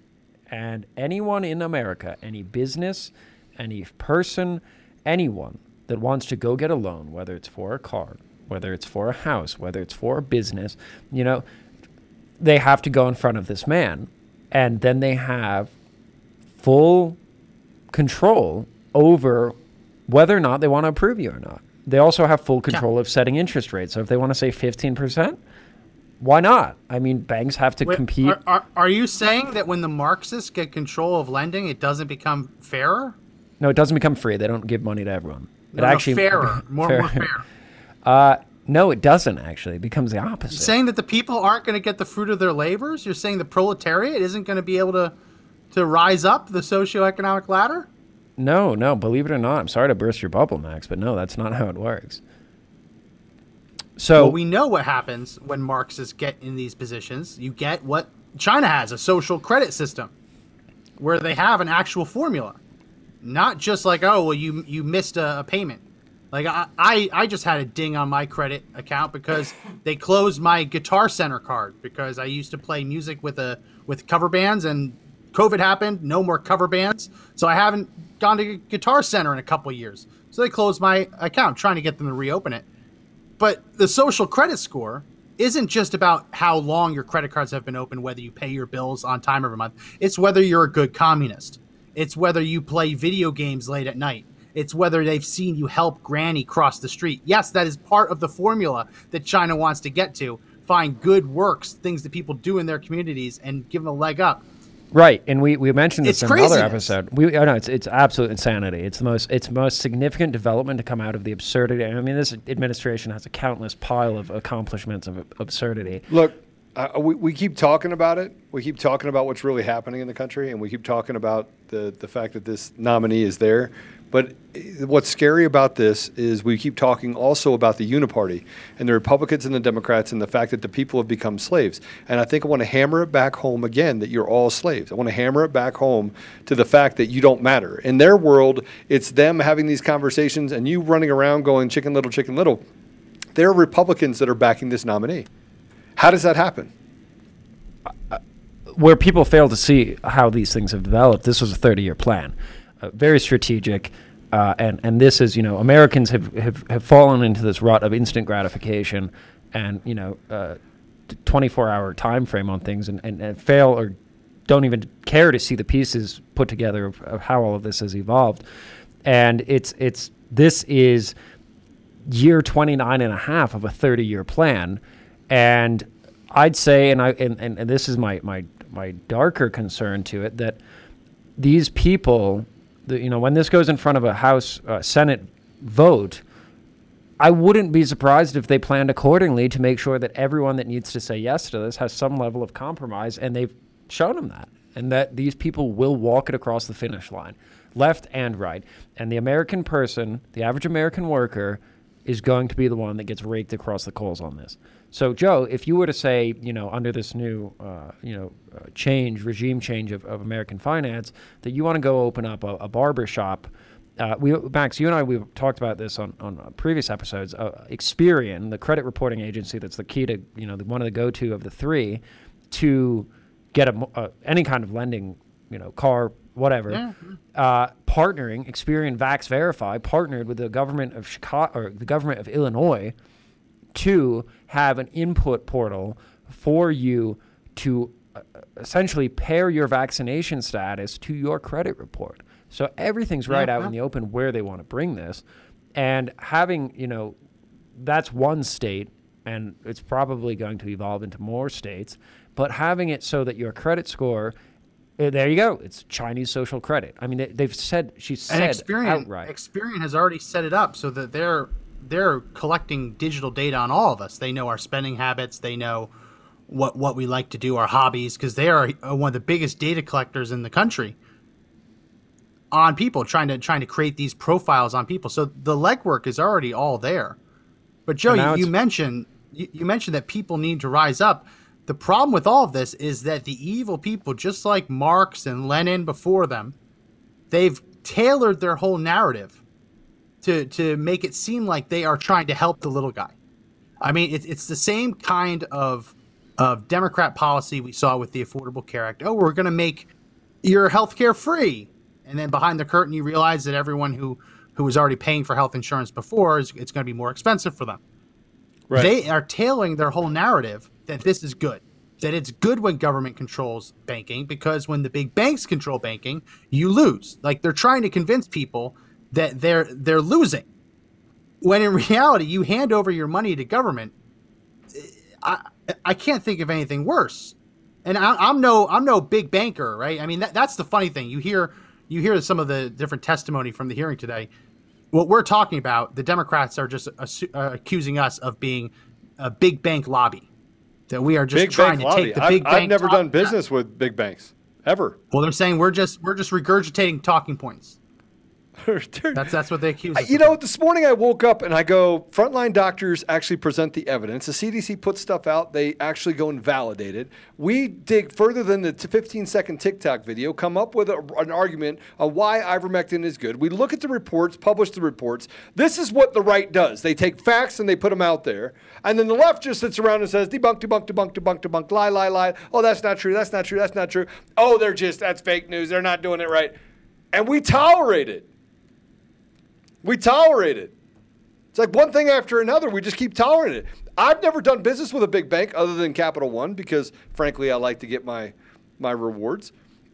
Speaker 3: And anyone in America, any business, any person, anyone that wants to go get a loan, whether it's for a car, whether it's for a house, whether it's for a business, you know, they have to go in front of this man. And then they have full control over whether or not they want to approve you or not. They also have full control of setting interest rates. So if they want to say 15%, why not? I mean, banks have to
Speaker 1: Wait,
Speaker 3: compete.
Speaker 1: Are, are, are you saying that when the Marxists get control of lending, it doesn't become fairer?
Speaker 3: no, it doesn't become free. They don't give money to everyone. It
Speaker 1: No, no, fairer, more, more fair.
Speaker 3: Uh, no, it doesn't actually. It becomes the opposite.
Speaker 1: saying that the people aren't going to get the fruit of their labors? You're saying the proletariat isn't going to be able to to rise up the socioeconomic ladder?
Speaker 3: No, no, believe it or not. I'm sorry to burst your bubble, Max, but no, that's not how it works. So
Speaker 1: well, we know what happens when Marxists get in these positions. You get what China has a social credit system where they have an actual formula, not just like, oh, well, you you missed a, a payment. Like I, I, I just had a ding on my credit account because they closed my Guitar Center card because I used to play music with a with cover bands and COVID happened, no more cover bands, so I haven't gone to Guitar Center in a couple years. So they closed my account, trying to get them to reopen it. But the social credit score isn't just about how long your credit cards have been open, whether you pay your bills on time every month. It's whether you're a good communist. It's whether you play video games late at night. It's whether they've seen you help Granny cross the street. Yes, that is part of the formula that China wants to get to. Find good works, things that people do in their communities, and give them a leg up.
Speaker 3: Right, and we, we mentioned this
Speaker 1: It's
Speaker 3: in another episode. We oh no, it's it's absolute insanity. It's the most it's most significant development to come out of the absurdity. I mean, this administration has a countless pile of accomplishments of absurdity.
Speaker 2: Look, uh, we, we keep talking about it. We keep talking about what's really happening in the country, and we keep talking about the, the fact that this nominee is there. But eh, what's scary about this is we keep talking also about the uniparty and the Republicans and the Democrats and the fact that the people have become slaves. And I think I want to hammer it back home again that you're all slaves. I want to hammer it back home to the fact that you don't matter. In their world, it's them having these conversations and you running around going chicken little, chicken little. There are Republicans that are backing this nominee. How does that happen?
Speaker 3: where people fail to see how these things have developed, this was a 30 year plan, uh, very strategic. Uh, and, and this is, you know, Americans have, have, have fallen into this rut of instant gratification and, you know, uh, 24 hour time frame on things and, and, and fail or don't even care to see the pieces put together of, of how all of this has evolved. And it's, it's, this is year 29 and a half of a 30 year plan. And I'd say, and I, and, and, and this is my, my, my darker concern to it, that these people, the, you know, when this goes in front of a House, uh, Senate vote, I wouldn't be surprised if they planned accordingly to make sure that everyone that needs to say yes to this has some level of compromise, and they've shown them that, and that these people will walk it across the finish line, left and right. And the American person, the average American worker, is going to be the one that gets raked across the coals on this. So, Joe, if you were to say, you know, under this new, uh, you know, uh, change, regime change of, of American finance, that you want to go open up a, a barber shop, uh, we, Max, you and I, we've talked about this on, on previous episodes. Uh, Experian, the credit reporting agency that's the key to, you know, the, one of the go-to of the three to get a, uh, any kind of lending, you know, car, whatever, uh, partnering, Experian Vax Verify partnered with the government of Chicago or the government of Illinois to have an input portal for you to uh, essentially pair your vaccination status to your credit report. So everything's right
Speaker 1: Yeah,
Speaker 3: out in the open where they want to bring this. And having, you know, that's one state, and it's probably going to evolve into more states, but having it so that your credit score, uh, there you go, it's Chinese social credit. I mean, they, they've said, she
Speaker 1: And
Speaker 3: said
Speaker 1: Experian,
Speaker 3: outright.
Speaker 1: Experian has already set it up so that they're they're collecting digital data on all of us. They know our spending habits. They know what what we like to do, our hobbies, because they are uh, one of the biggest data collectors in the country on people, trying to trying to create these profiles on people. So the legwork is already all there. But Joe, you, you mentioned you, you mentioned that people need to rise up. The problem with all of this is that the evil people, just like Marx and Lenin before them, they've tailored their whole narrative to to make it seem like they are trying to help the little guy. I mean, it's it's the same kind of of Democrat policy we saw with the Affordable Care Act. Oh, we're going to make your health care free, and then behind the curtain, you realize that everyone who who was already paying for health insurance before is it's going to be more expensive for them.
Speaker 2: Right.
Speaker 1: They are tailing their whole narrative that this is good. That it's good when government controls banking because when the big banks control banking, you lose. Like they're trying to convince people that they're they're losing. When in reality, you hand over your money to government. I I can't think of anything worse. And I, I'm no I'm no big banker, right? I mean that, that's the funny thing. You hear you hear some of the different testimony from the hearing today. What we're talking about, the Democrats are just assu- uh, accusing us of being a big bank lobby. That we are just
Speaker 2: big
Speaker 1: trying to
Speaker 2: lobby.
Speaker 1: take the
Speaker 2: I've,
Speaker 1: big
Speaker 2: I've
Speaker 1: bank.
Speaker 2: never done business with big banks ever.
Speaker 1: Well, they're saying we're just we're just regurgitating talking points. That's that's what they accuse. us
Speaker 2: You know, this morning I woke up and I go, frontline doctors actually present the evidence. The CDC puts stuff out, they actually go and validate it. We dig further than the 15 second TikTok video, come up with a, an argument on why ivermectin is good. We look at the reports, publish the reports. This is what the right does. They take facts and they put them out there. And then the left just sits around and says, debunk, debunk, debunk, debunk, debunk, lie, lie, lie. Oh, that's not true. That's not true. That's not true. Oh, they're just, that's fake news. They're not doing it right. And we tolerate it. We tolerate it. It's like one thing after another. We just keep tolerating it. I've never done business with a big bank other than Capital One because, frankly, I like to get my my rewards.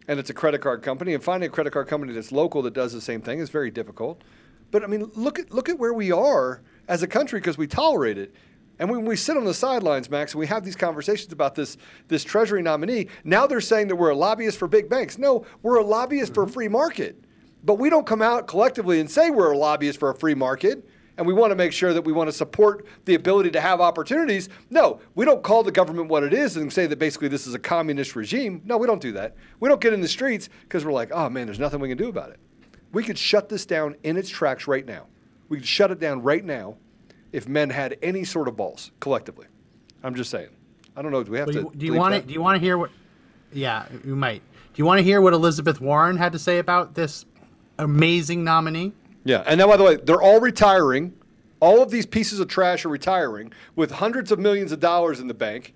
Speaker 2: And it's a credit card company, and finding a credit card company that's local that does the same thing is very difficult. But I mean, look at look at where we are as a country because we tolerate it. And when we sit on the sidelines, Max, and we have these conversations about this this Treasury nominee, now they're saying that we're a lobbyist for big banks. No, we're a lobbyist for mm-hmm. free market. But we don't come out collectively and say we're a lobbyist for a free market and we want to make sure that we want to support the ability to have opportunities. No, we don't call the government what it is and say that basically this is a communist regime. No, we don't do that. We don't get in the streets because we're like, oh man, there's nothing we can do about it. We could shut this down in its tracks right now. We could shut it down right now if men had any sort of balls collectively. I'm just saying. I don't know. Do we have
Speaker 1: But
Speaker 2: to?
Speaker 1: you- do you want to? Do you want to hear what? Yeah, you might. Do you want to hear what Elizabeth Warren had to say about this amazing nominee?
Speaker 2: Yeah, and now by the way, they're all retiring. All of these pieces of trash are retiring with hundreds of millions of dollars in the bank,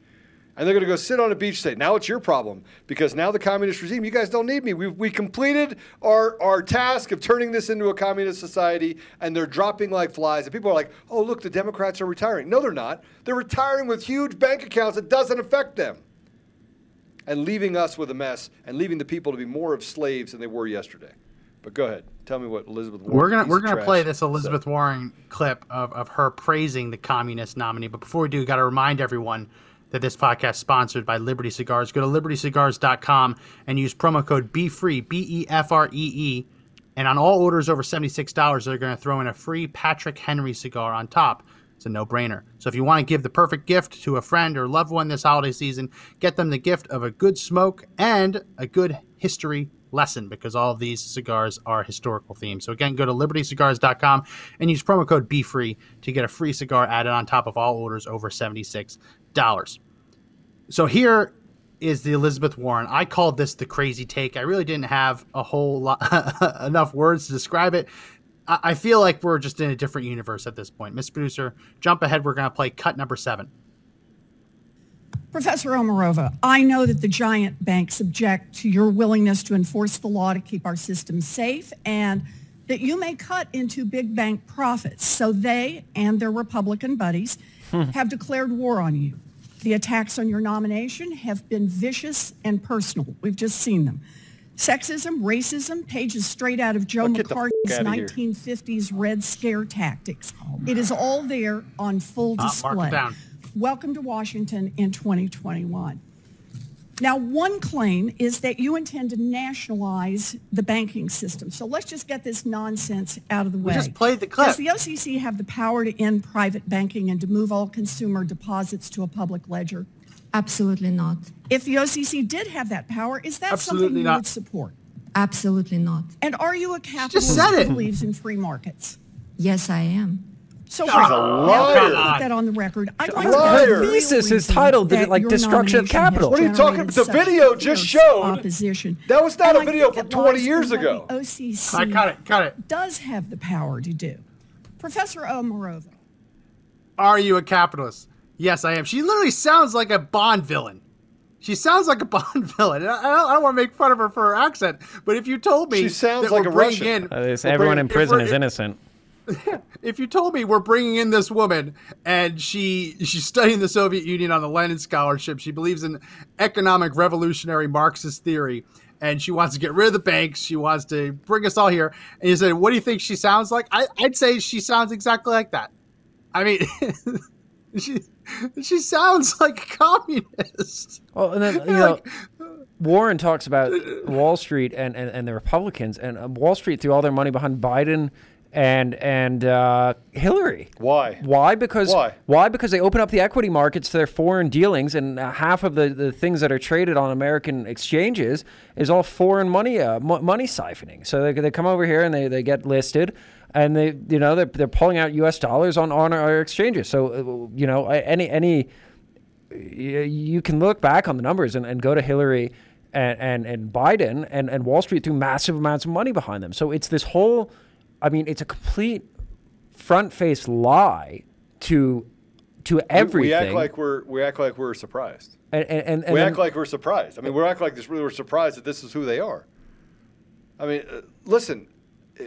Speaker 2: and they're going to go sit on a beach. and Say, now it's your problem because now the communist regime. You guys don't need me. We we completed our our task of turning this into a communist society, and they're dropping like flies. And people are like, oh look, the Democrats are retiring. No, they're not. They're retiring with huge bank accounts that doesn't affect them, and leaving us with a mess, and leaving the people to be more of slaves than they were yesterday. But go ahead, tell me what Elizabeth. Warren
Speaker 1: We're gonna we're gonna play this. Elizabeth Warren clip of, of her praising the communist nominee. But before we do, got to remind everyone that this podcast is sponsored by Liberty Cigars. Go to libertycigars.com and use promo code BEFREE B E F R E E, and on all orders over seventy six dollars, they're going to throw in a free Patrick Henry cigar on top. It's a no brainer. So if you want to give the perfect gift to a friend or loved one this holiday season, get them the gift of a good smoke and a good history lesson because all of these cigars are historical themed. So again, go to libertycigars.com and use promo code BEFREE to get a free cigar added on top of all orders over $76. So here is the Elizabeth Warren. I called this the crazy take. I really didn't have a whole lot enough words to describe it. I I feel like we're just in a different universe at this point. Miss Producer, jump ahead. We're going to play cut number seven.
Speaker 8: Professor Omarova, I know that the giant banks object to your willingness to enforce the law to keep our system safe and that you may cut into big bank profits. So they and their Republican buddies have declared war on you. The attacks on your nomination have been vicious and personal. We've just seen them. Sexism, racism, pages straight out of Joe
Speaker 2: Oh, f-
Speaker 8: McCarthy's 1950s Red Scare tactics. it is all there on full display.
Speaker 1: Mark it down.
Speaker 8: Welcome to Washington in 2021. Now, one claim is that you intend to nationalize the banking system. So let's just get this nonsense out of the way.
Speaker 1: just play the clip.
Speaker 8: Does the OCC have the power to end private banking and to move all consumer deposits to a public ledger?
Speaker 5: Absolutely not.
Speaker 8: If the OCC did have that power, is that
Speaker 1: Absolutely
Speaker 8: something you
Speaker 1: not.
Speaker 8: would support?
Speaker 5: Absolutely not.
Speaker 8: And are you a capitalist who believes in free markets?
Speaker 5: Yes, I am.
Speaker 8: So
Speaker 2: She's a liar.
Speaker 8: put that on the record. I'd like
Speaker 2: liar.
Speaker 8: the
Speaker 2: Her
Speaker 3: thesis is titled,
Speaker 8: reason
Speaker 3: did like, destruction of capital?
Speaker 2: What are you talking
Speaker 8: generated
Speaker 2: The video just showed
Speaker 8: opposition.
Speaker 2: that was not
Speaker 8: And
Speaker 2: a
Speaker 8: I
Speaker 2: video from 20 years ago.
Speaker 8: OCC
Speaker 1: I cut it. Cut it.
Speaker 8: does have the power to do. Professor Omarova,
Speaker 1: Are you a capitalist? Yes, I am. She literally sounds like a Bond villain. She sounds like a Bond villain. I don't, I don't want to make fun of her for her accent, but if you told me
Speaker 2: She sounds
Speaker 1: that
Speaker 2: like
Speaker 1: we're
Speaker 2: a Russian.
Speaker 1: in,
Speaker 3: Uh, everyone
Speaker 1: bringing-
Speaker 3: in prison is innocent.
Speaker 1: if you told me we're bringing in this woman and she she's studying the Soviet Union on the Lenin scholarship, she believes in economic revolutionary Marxist theory, and she wants to get rid of the banks. She wants to bring us all here. And you said, "What do you think she sounds like?" I, I'd say she sounds exactly like that. I mean, she she sounds like a communist.
Speaker 3: Well, and then you know, Warren talks about Wall Street and, and, and the Republicans, and uh, Wall Street threw all their money behind Biden and and uh, Hillary.
Speaker 2: Why?
Speaker 3: Why? Because
Speaker 2: Why?
Speaker 3: Why? Because they open up the equity markets to their foreign dealings, and uh, half of the, the things that are traded on American exchanges is all foreign money uh, mo- money siphoning. So they, they come over here and they, they get listed, and they you know they're, they're pulling out U.S. dollars on on our exchanges. So uh, you know any any you can look back on the numbers and, and go to Hillary and, and, and Biden and, and Wall Street threw massive amounts of money behind them. So it's this whole, I mean, it's a complete front face lie to to everything.
Speaker 2: We act like we're we act like we're surprised.
Speaker 3: and, and, and, and
Speaker 2: we
Speaker 3: then-
Speaker 2: act like we're surprised. I mean, we act like this. We're surprised that this is who they are. I mean, uh, listen. uh,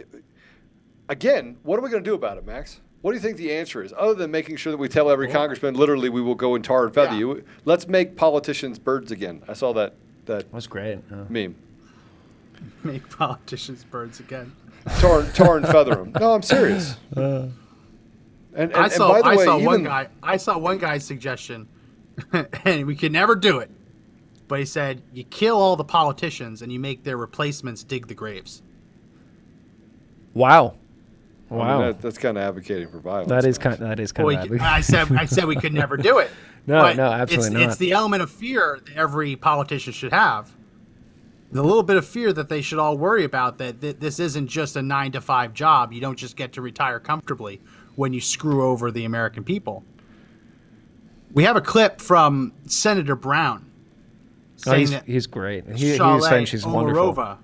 Speaker 2: Again, what are we going to do about it, Max? What do you think the answer is, other than making sure that we tell every congressman, literally, we will go and tar and feather
Speaker 1: Yeah.
Speaker 2: you? Let's make politicians birds again. I saw that that
Speaker 3: was great.
Speaker 2: meme.
Speaker 1: Make politicians birds again.
Speaker 2: Tar, tar and feather them. No, I'm serious. And, and,
Speaker 1: I
Speaker 2: and
Speaker 1: saw
Speaker 2: by the
Speaker 1: I
Speaker 2: way,
Speaker 1: saw one guy I saw one guy's suggestion, and we could never do it. But he said you kill all the politicians and you make their replacements dig the graves.
Speaker 3: wow,
Speaker 2: I mean,
Speaker 3: wow,
Speaker 2: that, that's kind of advocating for violence.
Speaker 3: that is kind that is kind
Speaker 1: Well,
Speaker 3: of
Speaker 1: we- I said I said we could never do it.
Speaker 3: No,
Speaker 1: But
Speaker 3: no, absolutely
Speaker 1: it's,
Speaker 3: not.
Speaker 1: It's the element of fear that every politician should have. The little bit of fear that they should all worry about that th- this isn't just a nine to five job. You don't just get to retire comfortably when you screw over the American people. We have a clip from Senator Brown
Speaker 3: Oh, he's,
Speaker 1: that
Speaker 3: he's great. He, he
Speaker 1: Shale
Speaker 3: was saying she's wonderful.
Speaker 1: Omarova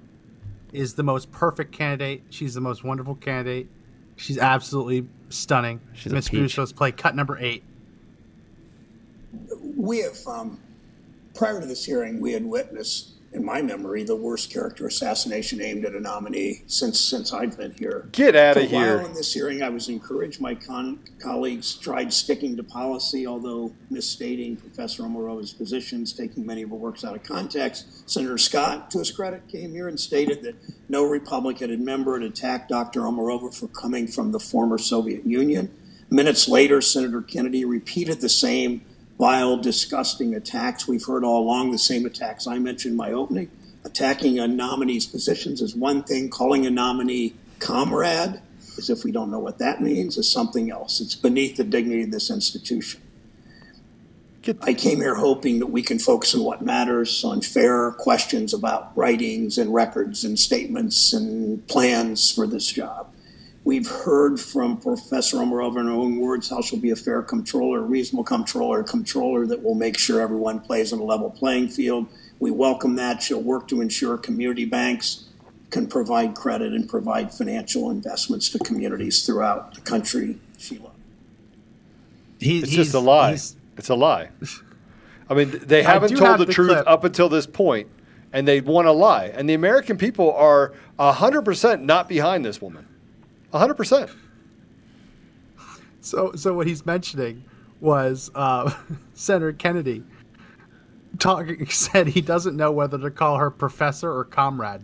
Speaker 1: is the most perfect candidate. She's the most wonderful candidate. She's absolutely stunning.
Speaker 3: She's a
Speaker 1: Miss
Speaker 3: peach.
Speaker 1: Bustos play cut number eight.
Speaker 9: we have, um, prior to this hearing, we had witnessed, in my memory, the worst character assassination aimed at a nominee since since I've been here.
Speaker 2: Get
Speaker 9: out of
Speaker 2: here.
Speaker 9: While in this hearing, I was encouraged. My con- colleagues tried sticking to policy, although misstating Professor Omarova's positions, taking many of her works out of context. Senator Scott, to his credit, came here and stated that no Republican member had attacked Dr. Omarova for coming from the former Soviet Union. Minutes later, Senator Kennedy repeated the same vile, disgusting attacks we've heard all along, the same attacks I mentioned in my opening. Attacking a nominee's positions is one thing, calling a nominee comrade, as if we don't know what that means, is something else. It's beneath the dignity of this institution. I came here hoping that we can focus on what matters, on fair questions about writings and records and statements and plans for this job. We've heard from Professor Omarova in her own words how she'll be a fair controller, a reasonable controller, a comptroller that will make sure everyone plays on a level playing field. We welcome that. She'll work to ensure community banks can provide credit and provide financial investments to communities throughout the country. She loves.
Speaker 1: He,
Speaker 2: It's just a lie. It's a lie. I mean, they haven't told
Speaker 1: have
Speaker 2: the,
Speaker 1: the
Speaker 2: truth up until this point, and they want to lie. And the American people are 100% not behind this woman. 100%.
Speaker 1: So, so what he's mentioning was uh, Senator Kennedy talking said he doesn't know whether to call her professor or comrade,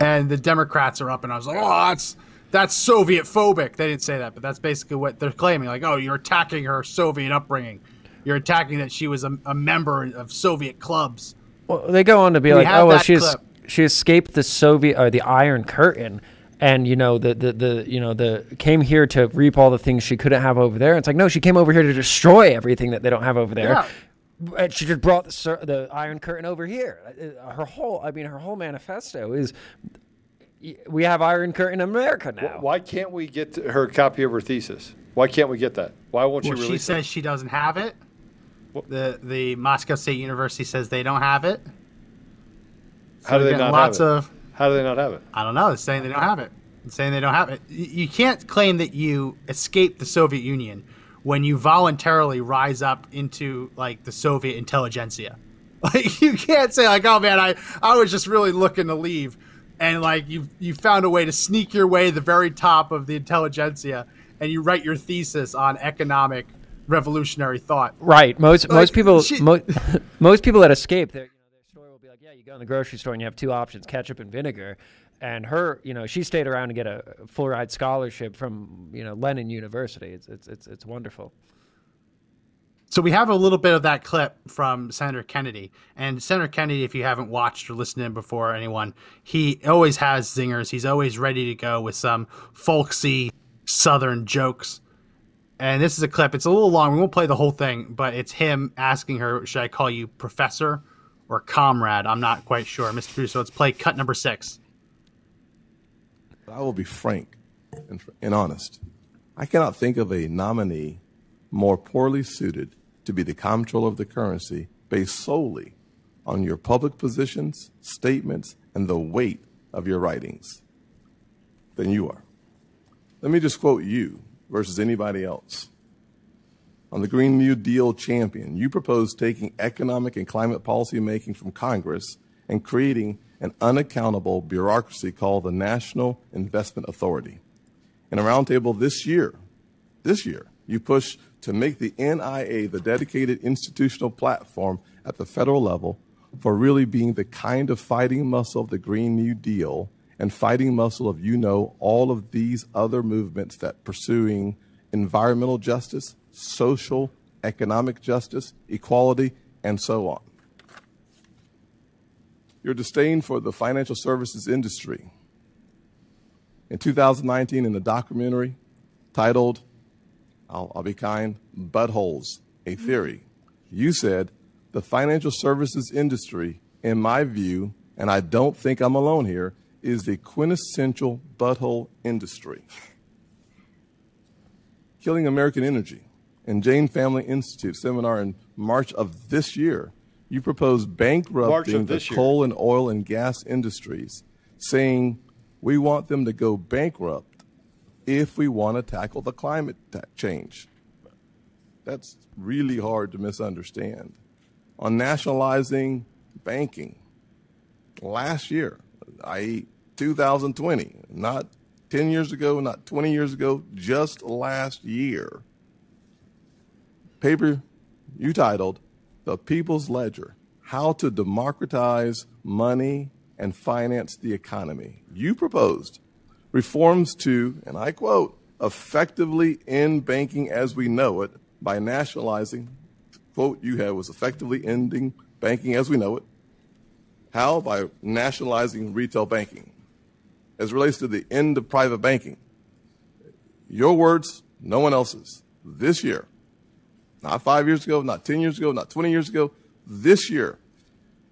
Speaker 1: and the Democrats are up, and I was like, oh, that's that's Soviet phobic. They didn't say that, but that's basically what they're claiming. Like, oh, you're attacking her Soviet upbringing. You're attacking that she was a, a member of Soviet clubs.
Speaker 3: Well, they go on to be
Speaker 1: We
Speaker 3: like, oh well, she's
Speaker 1: clip.
Speaker 3: she escaped the Soviet or the Iron Curtain, and you know the, the the you know the came here to reap all the things she couldn't have over there. It's like no, she came over here to destroy everything that they don't have over there.
Speaker 1: Yeah.
Speaker 3: And she just brought the, cir- the Iron Curtain over here. Uh, Her whole, I mean, her whole manifesto is, we have Iron Curtain America now.
Speaker 2: Why can't we get her copy of her thesis? Why can't we get that? Why won't
Speaker 1: Well,
Speaker 2: she
Speaker 1: she says
Speaker 2: it?
Speaker 1: she doesn't have it. The the Moscow State University says they don't have it.
Speaker 2: How do they not
Speaker 1: lots
Speaker 2: have it?
Speaker 1: of
Speaker 2: How do they not have it?
Speaker 1: I don't know. They're saying they don't have it. It's saying they don't have it. You can't claim that you escaped the Soviet Union when you voluntarily rise up into like the Soviet intelligentsia. Like you can't say like, oh man, I I was just really looking to leave, and like you you found a way to sneak your way to the very top of the intelligentsia, and you write your thesis on economic revolutionary thought.
Speaker 3: Right. Most
Speaker 1: Like,
Speaker 3: most people
Speaker 1: she-
Speaker 3: mo- most people that escape, their like, yeah, you go in the grocery store and you have two options, ketchup and vinegar. And her, you know, she stayed around to get a full ride scholarship from you know Lenin University. It's it's it's, it's wonderful.
Speaker 1: So we have a little bit of that clip from Senator Kennedy. And Senator Kennedy, if you haven't watched or listened him before, anyone, he always has zingers. He's always ready to go with some folksy Southern jokes. And this is a clip. It's a little long. We won't play the whole thing, but it's him asking her, "Should I call you professor or comrade?" I'm not quite sure, Mr. Producer. Let's play cut number six.
Speaker 10: I will be frank and, and honest. I cannot think of a nominee more poorly suited to be the comptroller of the currency based solely on your public positions, statements, and the weight of your writings than you are. Let me just quote you versus anybody else. On the Green New Deal champion, you proposed taking economic and climate policy making from Congress and creating an unaccountable bureaucracy called the National Investment Authority. In a roundtable this year, this year, you pushed to make the NIA the dedicated institutional platform at the federal level for really being the kind of fighting muscle of the Green New Deal and fighting muscle of, you know, all of these other movements that pursuing environmental justice, social, economic justice, equality, and so on. Your disdain for the financial services industry. In 2019, in a documentary titled, I'll, I'll be kind, Buttholes, a mm-hmm. Theory, you said the financial services industry, in my view, and I don't think I'm alone here, is the quintessential butthole industry. Killing American Energy and Jain Family Institute seminar in March of this year, you proposed bankrupting the coal and oil and gas industries, saying we want them to go bankrupt if we want to tackle the climate ta- change. That's really hard to misunderstand. On nationalizing banking, last year, i.e., 2020, not 10 years ago, not 20 years ago, just last year, paper you titled The People's Ledger How to Democratize Money and Finance the Economy. You proposed reforms to, and I quote, effectively end banking as we know it by nationalizing, quote you had was effectively ending banking as we know it. How? By nationalizing retail banking. As relates to the end of private banking, your words, no one else's. This year, not five years ago, not 10 years ago, not 20 years ago, this year,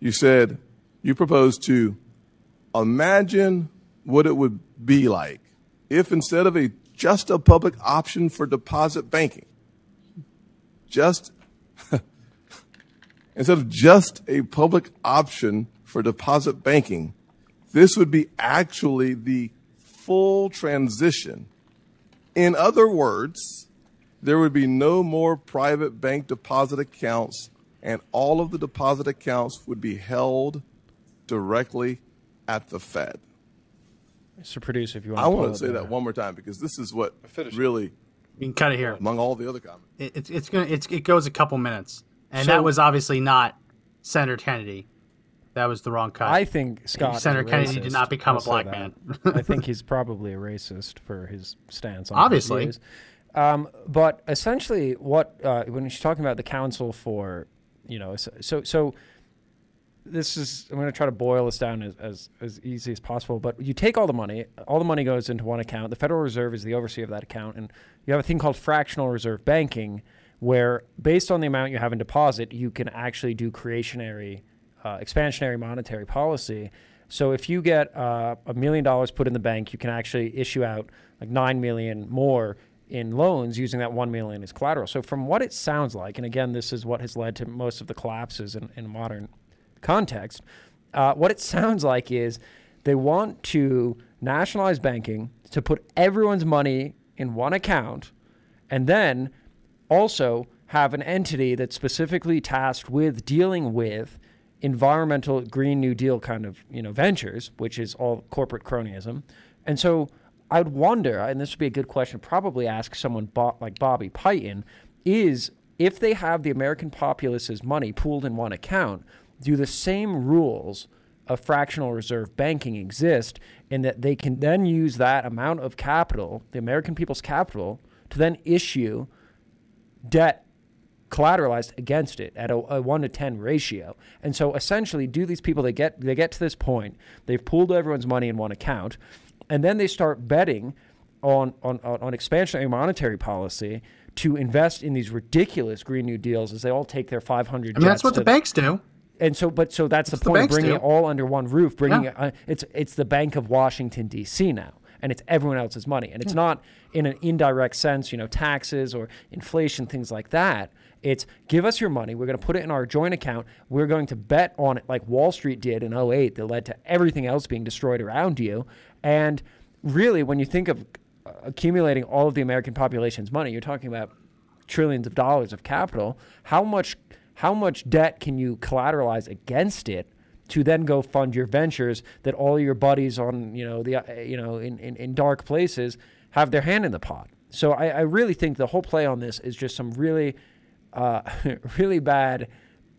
Speaker 10: you said you proposed to imagine what it would be like if instead of a just a public option for deposit banking, just instead of just a public option for deposit banking, this would be actually the full transition. In other words, there would be no more private bank deposit accounts, and all of the deposit accounts would be held directly at the Fed.
Speaker 3: Mr. Producer, if you want
Speaker 10: I
Speaker 3: to
Speaker 10: want to say that one more time because this is what really
Speaker 1: You can cut it here.
Speaker 10: among all the other comments.
Speaker 1: It, it's it's gonna it's, it goes a couple minutes, and
Speaker 3: So-
Speaker 1: that was obviously not Senator Kennedy. That was the wrong cut.
Speaker 3: I think Scott. is
Speaker 1: Senator
Speaker 3: a
Speaker 1: Kennedy did not become
Speaker 3: I'll
Speaker 1: a black man.
Speaker 3: I think he's probably a racist for his stance on
Speaker 1: Obviously.
Speaker 3: Um, but essentially, what uh, when she's talking about the council for, you know, so so, this is I'm going to try to boil this down as, as as easy as possible. But you take all the money, all the money goes into one account. The Federal Reserve is the overseer of that account, and you have a thing called fractional reserve banking, where based on the amount you have in deposit, you can actually do creationary, uh, expansionary monetary policy. So if you get uh, a million dollars put in the bank, you can actually issue out like nine million more in loans using that one million as collateral. So from what it sounds like, and again, this is what has led to most of the collapses in, in modern context. Uh, what it sounds like is they want to nationalize banking to put everyone's money in one account, and then also have an entity that's specifically tasked with dealing with environmental Green New Deal kind of you know ventures, which is all corporate cronyism. And so I'd wonder, and this would be a good question, probably ask someone bo- like Bobby Piton, is if they have the American populace's money pooled in one account, do the same rules of fractional reserve banking exist in that they can then use that amount of capital, the American people's capital, to then issue debt collateralized against it at a, a, 1 to 10 ratio. And so essentially do these people they get they get to this point, they've pooled everyone's money in one account, and then they start betting on on, on expansionary monetary policy to invest in these ridiculous green new deals as they all take their 500
Speaker 1: I mean, that's what the banks do.
Speaker 3: And so, but so that's,
Speaker 1: That's
Speaker 3: the
Speaker 1: the
Speaker 3: point of bringing
Speaker 1: do.
Speaker 3: it all under one roof. Bringing
Speaker 1: Yeah.
Speaker 3: it, uh, it's it's the Bank of Washington D.C. now, and it's everyone else's money, and it's
Speaker 1: Yeah.
Speaker 3: not in an indirect sense, you know, taxes or inflation, things like that. It's give us your money. We're going to put it in our joint account. We're going to bet on it like Wall Street did in 08 that led to everything else being destroyed around you. And really, when you think of accumulating all of the American population's money, you're talking about trillions of dollars of capital. How much how much debt can you collateralize against it to then go fund your ventures that all your buddies on you know the uh, you know in, in, in dark places have their hand in the pot. So I, I really think the whole play on this is just some really uh, really bad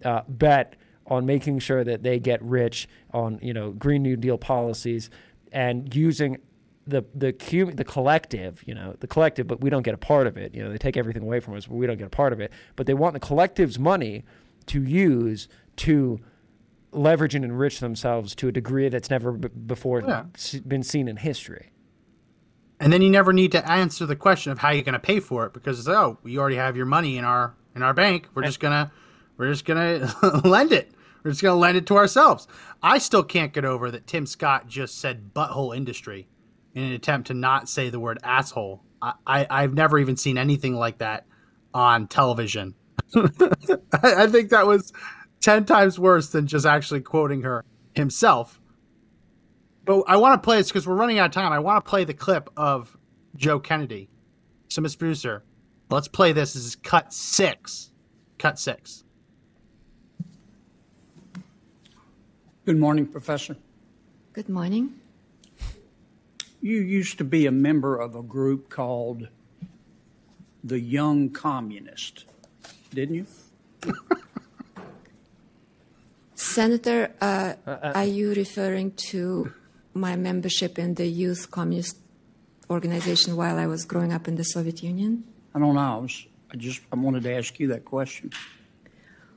Speaker 3: uh, bet on making sure that they get rich on you know Green New Deal policies and using the the cum- the collective, you know, the collective, but we don't get a part of it. You know, they take everything away from us, but we don't get a part of it. But they want the collective's money to use to leverage and enrich themselves to a degree that's never b- before
Speaker 1: Yeah.
Speaker 3: s- been seen in history.
Speaker 1: And then you never need to answer the question of how you're going to pay for it because oh, you already have your money in our in our bank. We're just gonna we're just gonna lend it. We're just gonna lend it to ourselves. I still can't get over that Tim Scott just said butthole industry in an attempt to not say the word asshole. I, I I've never even seen anything like that on television. I, I think that was ten times worse than just actually quoting her himself. But I want to play this because we're running out of time. I want to play the clip of Joe Kennedy. So, Miss Producer, let's play this. This is cut six. Cut six.
Speaker 11: Good morning, Professor.
Speaker 5: Good morning.
Speaker 11: You used to be a member of a group called the Young Communist, didn't you?
Speaker 5: Senator, uh, are you referring to my membership in the Youth Communist Organization while I was growing up in the Soviet Union?
Speaker 11: I don't know. I, was, I just I wanted to ask you that question.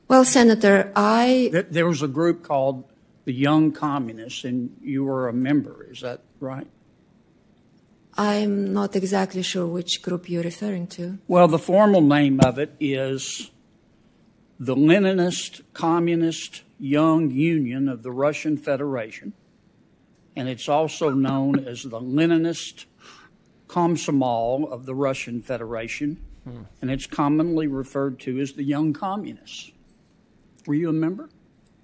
Speaker 5: Well, Senator, I
Speaker 11: There, there was a group called the Young Communists, and you were a member. Is that right?
Speaker 5: I'm not exactly sure which group you're referring to.
Speaker 11: Well, the formal name of it is the Leninist Communist Young Union of the Russian Federation, and it's also known as the Leninist Komsomol of the Russian Federation, hmm. and it's commonly referred to as the Young Communists. Were you a member?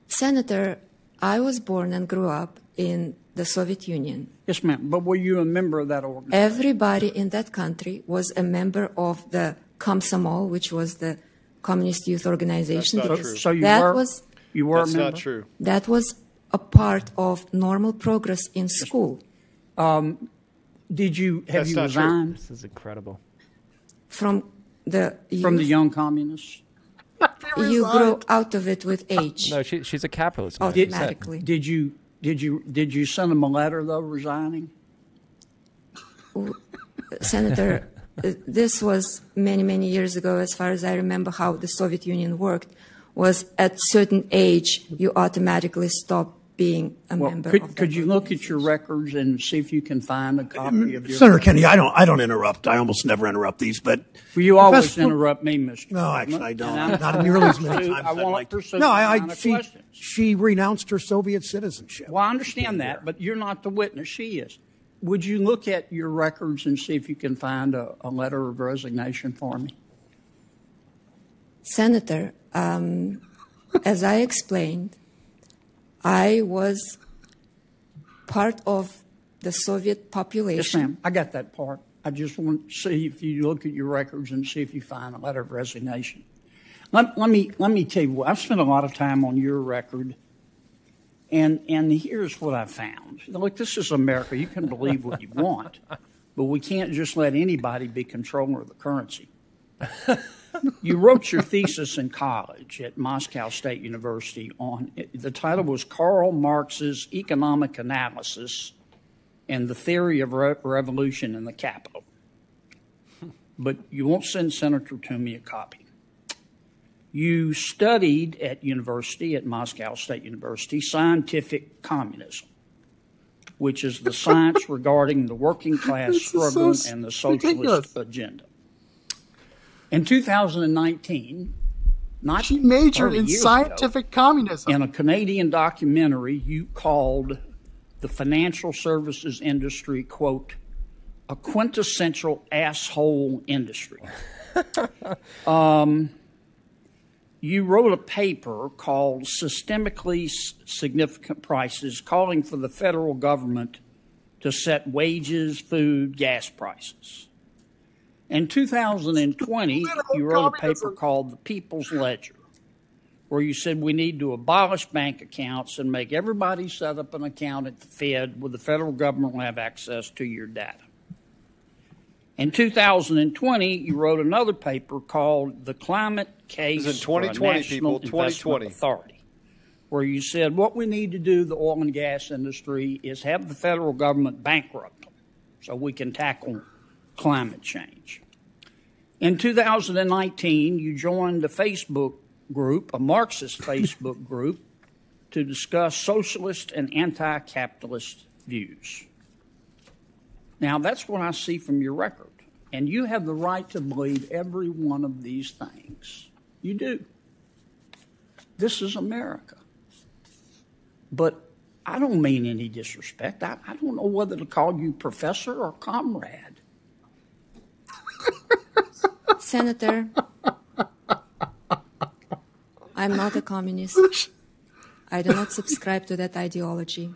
Speaker 5: Senator, I was born and grew up in the Soviet Union.
Speaker 11: Yes, ma'am. But were you a member of that organization?
Speaker 5: Everybody in that country was a member of the Komsomol, which was the Communist Youth Organization.
Speaker 11: That's not true. So you
Speaker 5: that
Speaker 11: were-
Speaker 5: was
Speaker 11: you were a
Speaker 2: That's not true.
Speaker 5: that was a part of normal progress in school.
Speaker 11: Um, did you have
Speaker 3: That's
Speaker 11: you
Speaker 3: not true. This is incredible.
Speaker 5: From the
Speaker 11: from the Young Communists?
Speaker 5: You grow out of it with age.
Speaker 3: No, she, she's a capitalist.
Speaker 5: Oh,
Speaker 3: man, she said.
Speaker 5: automatically.
Speaker 11: Did you did you did you send him a letter though resigning?
Speaker 5: Senator, uh, this was many, many years ago, as far as I remember how the Soviet Union worked, was at certain age, you automatically stop being a
Speaker 11: Well,
Speaker 5: member
Speaker 11: could,
Speaker 5: of
Speaker 11: could you look at your records and see if you can find a copy of your
Speaker 9: Senator Kennedy, I don't, I don't interrupt. I almost never interrupt these, but
Speaker 11: Well, you always
Speaker 9: Professor-
Speaker 11: interrupt me, Mr.
Speaker 9: No, actually, I don't.
Speaker 11: I'm
Speaker 9: Not nearly as many
Speaker 11: trying
Speaker 9: times
Speaker 11: I want
Speaker 9: like
Speaker 11: to
Speaker 9: to.
Speaker 11: pursue
Speaker 9: No, I,
Speaker 11: the
Speaker 9: I she,
Speaker 11: questions.
Speaker 9: she renounced her Soviet citizenship.
Speaker 11: Well, I understand that, but you're not the witness. She is. Would you look at your records and see if you can find a, a letter of resignation for me?
Speaker 5: Senator, um, as I explained, I was part of the Soviet population.
Speaker 11: Yes, ma'am. I got that part. I just want to see if you look at your records and see if you find a letter of resignation. Let, let me let me tell you what I've spent a lot of time on your record, and and here's what I found. Look, this is America. You can believe what you want, but we can't just let anybody be controller of the currency. you wrote your thesis in college at Moscow State University on the title was Karl Marx's Economic Analysis and the Theory of Re- Revolution in the Capital. But you won't send Senator Toomey a copy. You studied at university, at Moscow State University, scientific communism, which is the science regarding the working class struggle
Speaker 1: s-
Speaker 11: and the socialist
Speaker 1: ridiculous.
Speaker 11: agenda. In 2019, not
Speaker 1: She majored in scientific communism.
Speaker 11: in a Canadian documentary, you called the financial services industry, quote, a quintessential asshole industry. um, you wrote a paper called Systemically Significant Prices, calling for the federal government to set wages, food, gas prices. In 2020, you wrote a paper called The People's Ledger, where you said we need to abolish bank accounts and make everybody set up an account at the Fed where the federal government will have access to your data. In 2020, you wrote another paper called The Climate Case
Speaker 2: This is in
Speaker 11: for a
Speaker 2: 2020,
Speaker 11: National
Speaker 2: people,
Speaker 11: Investment
Speaker 2: 2020.
Speaker 11: Authority, where you said what we need to do, the oil and gas industry, is have the federal government bankrupt them so we can tackle climate change. In 2019, you joined a Facebook group, a Marxist Facebook group, to discuss socialist and anti capitalist views. Now, that's what I see from your record. And you have the right to believe every one of these things. You do. This is America. But I don't mean any disrespect. I, I don't know whether to call you professor or comrade.
Speaker 5: Senator, I'm not a communist. I do not subscribe to that ideology.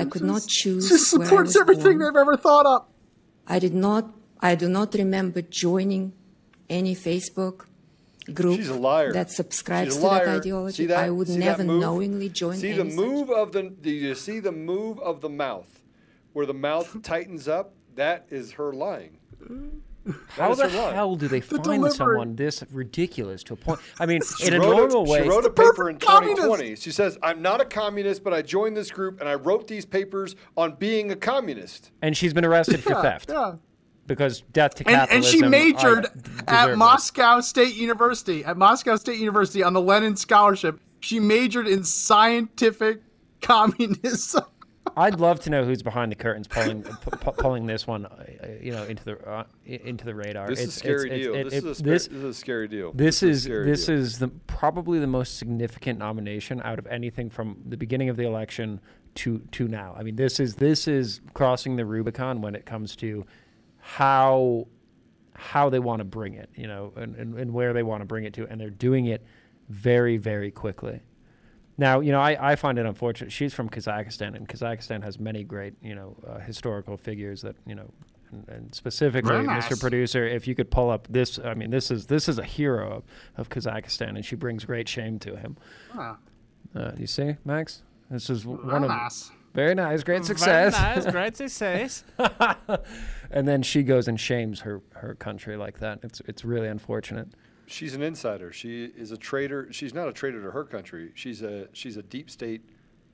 Speaker 5: I could not choose
Speaker 1: This
Speaker 5: where I
Speaker 1: supports
Speaker 5: was
Speaker 1: everything
Speaker 5: born.
Speaker 1: they've ever thought up.
Speaker 5: I did not. I do not remember joining any Facebook group
Speaker 2: She's a liar.
Speaker 5: that subscribes
Speaker 2: She's a
Speaker 5: to that ideology.
Speaker 2: That?
Speaker 5: I would
Speaker 2: See
Speaker 5: never knowingly join
Speaker 2: See
Speaker 5: any
Speaker 2: the
Speaker 5: such-
Speaker 2: move of the. Do you see the move of the mouth, where the mouth tightens up? That is her lying.
Speaker 3: How
Speaker 2: is
Speaker 3: the
Speaker 2: her
Speaker 3: hell do they find
Speaker 2: delivery.
Speaker 3: someone this ridiculous to a point? I mean,
Speaker 2: She
Speaker 3: in a
Speaker 2: wrote
Speaker 3: normal
Speaker 2: a,
Speaker 3: way,
Speaker 2: She wrote a paper in 2020. She says, "I'm not a communist, but I joined this group and I wrote these papers on being a communist."
Speaker 3: and she's been arrested for theft
Speaker 1: yeah.
Speaker 3: because death to
Speaker 1: And, and she
Speaker 3: uh,
Speaker 1: majored at. Moscow State University. At Moscow State University on the Lenin Scholarship, she majored in scientific communism.
Speaker 3: I'd love to know who's behind the curtains pulling pu- pu- pulling this one, uh, you know, into the uh, into the radar.
Speaker 2: This is a scary
Speaker 3: it's-
Speaker 2: deal. This
Speaker 3: it-
Speaker 2: is a
Speaker 3: this-
Speaker 2: this is a scary deal.
Speaker 3: This
Speaker 2: This is
Speaker 3: is this
Speaker 2: deal.
Speaker 3: is the probably the most significant nomination out of anything from the beginning of the election to to now. I mean, this is this is crossing the Rubicon when it comes to how how they want to bring it, you know, and, and, and where they want to bring it to, and they're doing it very very quickly. Now, you know, I, I find it unfortunate. She's from Kazakhstan, and Kazakhstan has many great, you know, uh, historical figures that, you know, and, and specifically,
Speaker 1: Very
Speaker 3: Mr. Producer, if you could pull up this, I mean, this is this is a hero of, of Kazakhstan, and she brings great shame to him.
Speaker 1: Ah.
Speaker 3: Uh, you see, Max, this is
Speaker 1: Very
Speaker 3: one of very nice, great
Speaker 1: Very
Speaker 3: success.
Speaker 1: nice, great success.
Speaker 3: and then she goes and shames her her country like that. It's it's really unfortunate.
Speaker 2: She's an insider. She is a traitor. She's not a traitor to her country. She's a she's a deep state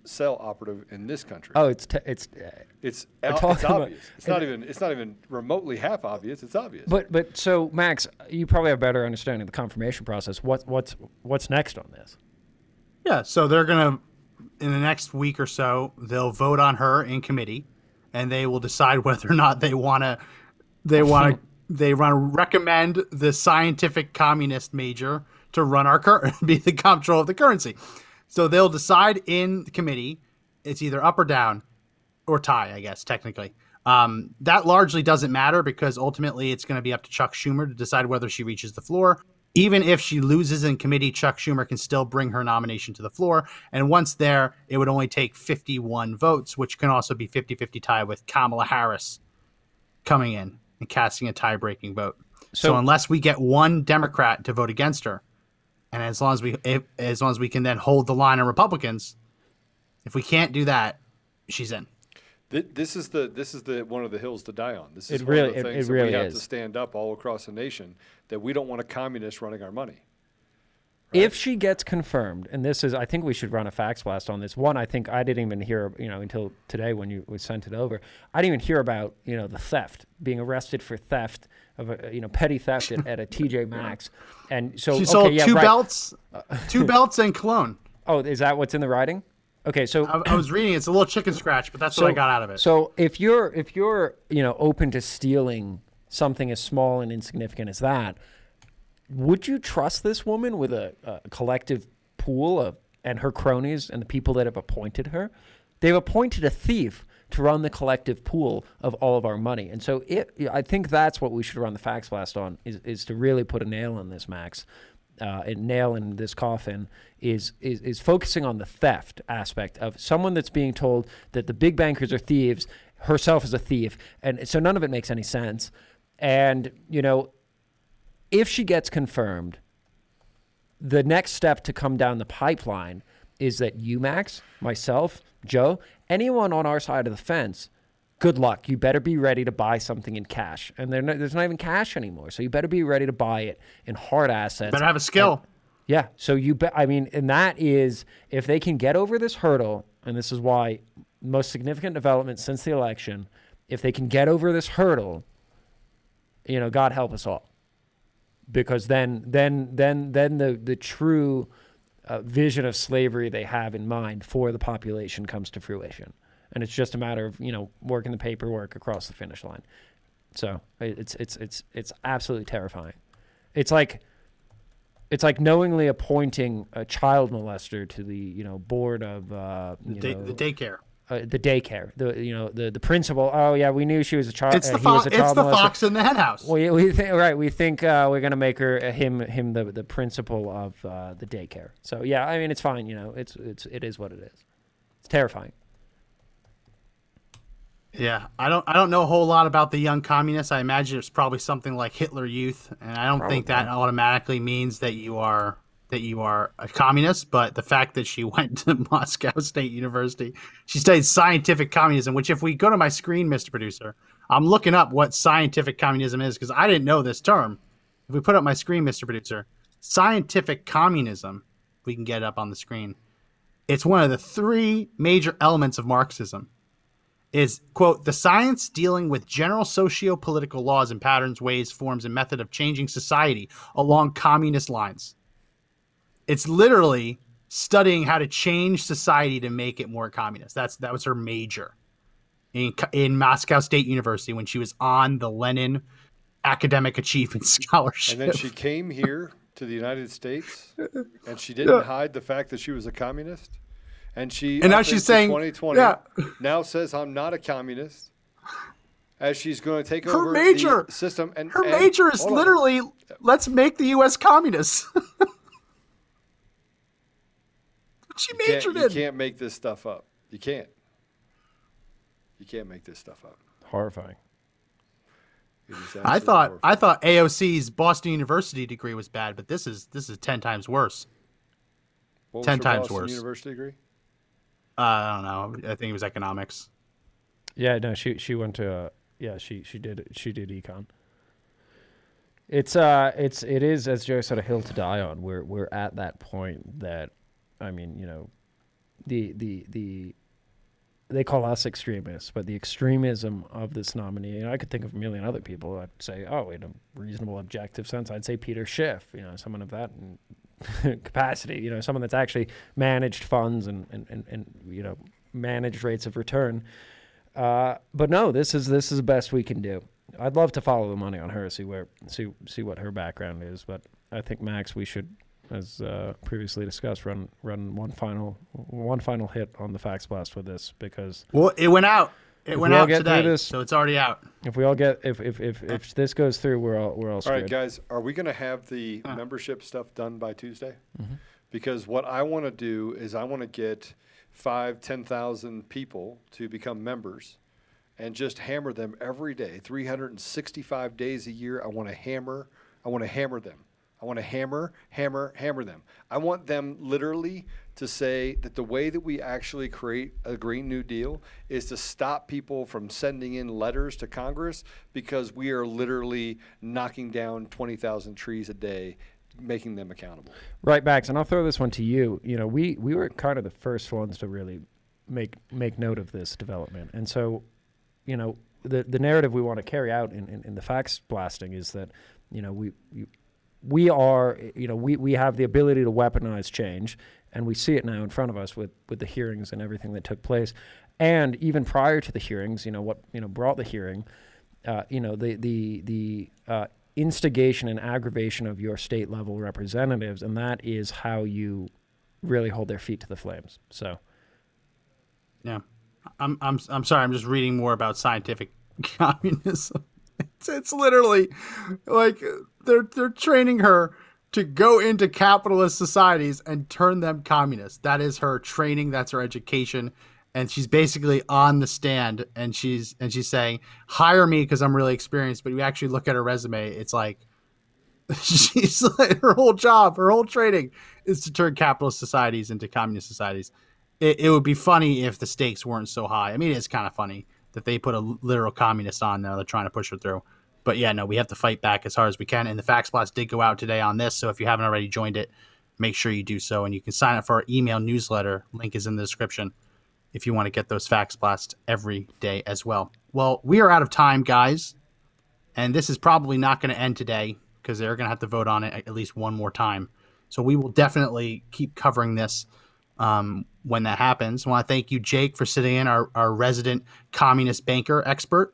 Speaker 2: cell operative in this country.
Speaker 3: Oh, it's te- it's uh,
Speaker 2: It's, al- it's
Speaker 3: talking about-
Speaker 2: obvious. It's not even it's not even remotely half obvious. It's obvious.
Speaker 3: But but so Max, you probably have a better understanding of the confirmation process. What what's what's next on this?
Speaker 1: Yeah, so they're gonna in the next week or so they'll vote on her in committee, and they will decide whether or not they want to they want to they to recommend the scientific communist major to run our cur- be the control of the currency. So they'll decide in the committee. It's either up or down, or tie, I guess technically. Um, that largely doesn't matter because ultimately it's going to be up to Chuck Schumer to decide whether she reaches the floor. Even if she loses in committee, Chuck Schumer can still bring her nomination to the floor. And once there, it would only take 51 votes, which can also be 50 50 tie with Kamala Harris coming in and casting a tie-breaking vote. So,
Speaker 3: So-
Speaker 1: unless we get one Democrat to vote against her, and as long as we if, as long as we can then hold the line on Republicans, if we can't do that, she's in.
Speaker 2: Th- This is the this is the one of the hills to die on. This is
Speaker 3: It
Speaker 2: one
Speaker 3: really-
Speaker 2: of the things
Speaker 3: it
Speaker 2: that
Speaker 3: really
Speaker 2: we have
Speaker 3: is.
Speaker 2: to stand up all across the nation that we don't want a communist running our money.
Speaker 3: If she gets confirmed, and this is, I think we should run a fax blast on this. One, I think I didn't even hear, you know, until today when you we sent it over. I didn't even hear about, you know, the theft, being arrested for theft of, a, you know, petty theft at, at a TJ Maxx, and so
Speaker 1: she
Speaker 3: okay,
Speaker 1: sold
Speaker 3: yeah,
Speaker 1: two
Speaker 3: right.
Speaker 1: belts, two belts and cologne.
Speaker 3: Oh, is that what's in the writing? Okay, so
Speaker 1: I, I was reading. It's a little chicken scratch, but that's
Speaker 3: so,
Speaker 1: what I got out of it.
Speaker 3: So if you're if you're you know open to stealing something as small and insignificant as that, would you trust this woman with a, a collective pool of and her cronies and the people that have appointed her? They've appointed a thief to run the collective pool of all of our money, and so it, I think that's what we should run the fax blast on is is to really put a nail in this, Max. Uh, a nail in this coffin is, is is focusing on the theft aspect of someone that's being told that the big bankers are thieves, herself is a thief, and so none of it makes any sense. And you know, if she gets confirmed, the next step to come down the pipeline is that you, Max, myself, Joe, anyone on our side of the fence, good luck. You better be ready to buy something in cash. And there no, there's not even cash anymore. So you better be ready to buy it in hard assets.
Speaker 1: Better have a skill.
Speaker 3: And- yeah. So you bet. I mean, and that is if they can get over this hurdle, and this is why most significant development since the election, if they can get over this hurdle, you know, God help us all because then then then then the the true uh, vision of slavery they have in mind for the population comes to fruition. And it's just a matter of you know working the paperwork across the finish line. So it's it's it's it's absolutely terrifying. It's like it's like knowingly appointing a child molester to the you know board of uh,
Speaker 1: The, day,
Speaker 3: know,
Speaker 1: the daycare.
Speaker 3: Uh, the daycare, the you know the the principal. Oh yeah, we knew she was a child.
Speaker 1: It's the
Speaker 3: uh, he was
Speaker 1: fo-
Speaker 3: a
Speaker 1: it's the fox in the hen house.
Speaker 3: We, we think right. We think uh, we're gonna make her uh, him him the the principal of uh, the daycare. So yeah, I mean it's fine. You know, it's it's it is what it is. It's terrifying.
Speaker 1: Yeah, I don't I don't know a whole lot about the young communists. I imagine it's probably something like Hitler Youth, and I don't think that automatically means that you are that you are a communist. But the fact that she went to Moscow State University, she studied scientific communism. Which, if we go to my screen, Mr. Producer, I'm looking up what scientific communism is because I didn't know this term. If we put up my screen, Mr. Producer, scientific communism, we can get it up on the screen. It's one of the three major elements of Marxism is quote the science dealing with general socio-political laws and patterns ways forms and method of changing society along communist lines it's literally studying how to change society to make it more communist that's that was her major in, in moscow state university when she was on the lenin academic achievement scholarship
Speaker 2: And then she came here to the United States, and she didn't
Speaker 1: Yeah.
Speaker 2: hide the fact that she was a communist. And she
Speaker 1: And now she's saying-
Speaker 2: 2020
Speaker 1: yeah.
Speaker 2: now says I'm not a communist. As she's going to take
Speaker 1: Her
Speaker 2: over
Speaker 1: major-
Speaker 2: the system, and
Speaker 1: her
Speaker 2: and-
Speaker 1: major is
Speaker 2: hold on.
Speaker 1: literally let's make the us communist she
Speaker 2: You can't-
Speaker 1: majored
Speaker 2: you
Speaker 1: in
Speaker 2: can't make this stuff up. You can't. You can't make this stuff up.
Speaker 3: Horrifying.
Speaker 1: I thought
Speaker 2: horrifying.
Speaker 1: I thought AOC's Boston University degree was bad, but this is this is ten times worse.
Speaker 2: What
Speaker 1: 10
Speaker 2: her
Speaker 1: times
Speaker 2: Boston
Speaker 1: worse.
Speaker 2: University degree.
Speaker 1: Uh, I don't know. I think it was economics.
Speaker 3: Yeah, no, she she went to uh, yeah she she did she did econ. It's uh it's it is as Joe said a hill to die on. We're we're at that point that I mean you know the the the they call us extremists, but the extremism of this nominee, and I could think of a million other people. I'd say, oh, in a reasonable, objective sense, I'd say Peter Schiff, you know, someone of that capacity, you know, someone that's actually managed funds and, and, and, and you know, managed rates of return. Uh, but no, this is this is the best we can do. I'd love to follow the money on her, see where see see what her background is. But I think Max, we should, as uh, previously discussed, run run one final one final hit on the fax blast with this because
Speaker 1: Well, it went out. It went
Speaker 3: we
Speaker 1: out today,
Speaker 3: this-
Speaker 1: so it's already out.
Speaker 3: If we all get if if if, if this goes through, we're all we're all
Speaker 2: All
Speaker 3: screwed.
Speaker 2: right, guys, are we going to have the membership stuff done by Tuesday?
Speaker 3: Mhm.
Speaker 2: Because what I want to do is I want to get five, ten thousand people to become members, and just hammer them every day, 365 days a year. I want to hammer. I want to hammer them. I want to hammer, hammer, hammer them. I want them literally to say that the way that we actually create a Green New Deal is to stop people from sending in letters to Congress because we are literally knocking down 20,000 trees a day, making them accountable.
Speaker 3: Right, Max, and I'll throw this one to you. You know, we we were kind of the first ones to really make make note of this development, and so, you know, the the narrative we want to carry out in, in, in the fax blasting is that, you know, we. we we are, you know, we, we have the ability to weaponize change, and we see it now in front of us with, with the hearings and everything that took place. And even prior to the hearings, you know, what you know brought the hearing, uh, you know, the the the uh, instigation and aggravation of your state level representatives, and that is how you really hold their feet to the flames. So,
Speaker 1: Yeah, I'm I'm I'm sorry. I'm just reading more about scientific communism. It's, it's literally like they're they're training her to go into capitalist societies and turn them communist. That is her training. That's her education. And she's basically on the stand, and she's and she's saying, "Hire me because I'm really experienced." But you actually look at her resume; it's like she's like her whole job, her whole training is to turn capitalist societies into communist societies. It, it would be funny if the stakes weren't so high. I mean, it's kind of funny that they put a literal communist on there. They're trying to push her through. But yeah, no, we have to fight back as hard as we can. And the fax Blast did go out today on this. So if you haven't already joined it, make sure you do so. And you can sign up for our email newsletter. Link is in the description if you want to get those Fax Blasts every day as well. Well, we are out of time, guys. And this is probably not going to end today because they're going to have to vote on it at least one more time. So we will definitely keep covering this um, when that happens. I want to thank you, Jake, for sitting in, our, our resident communist banker expert.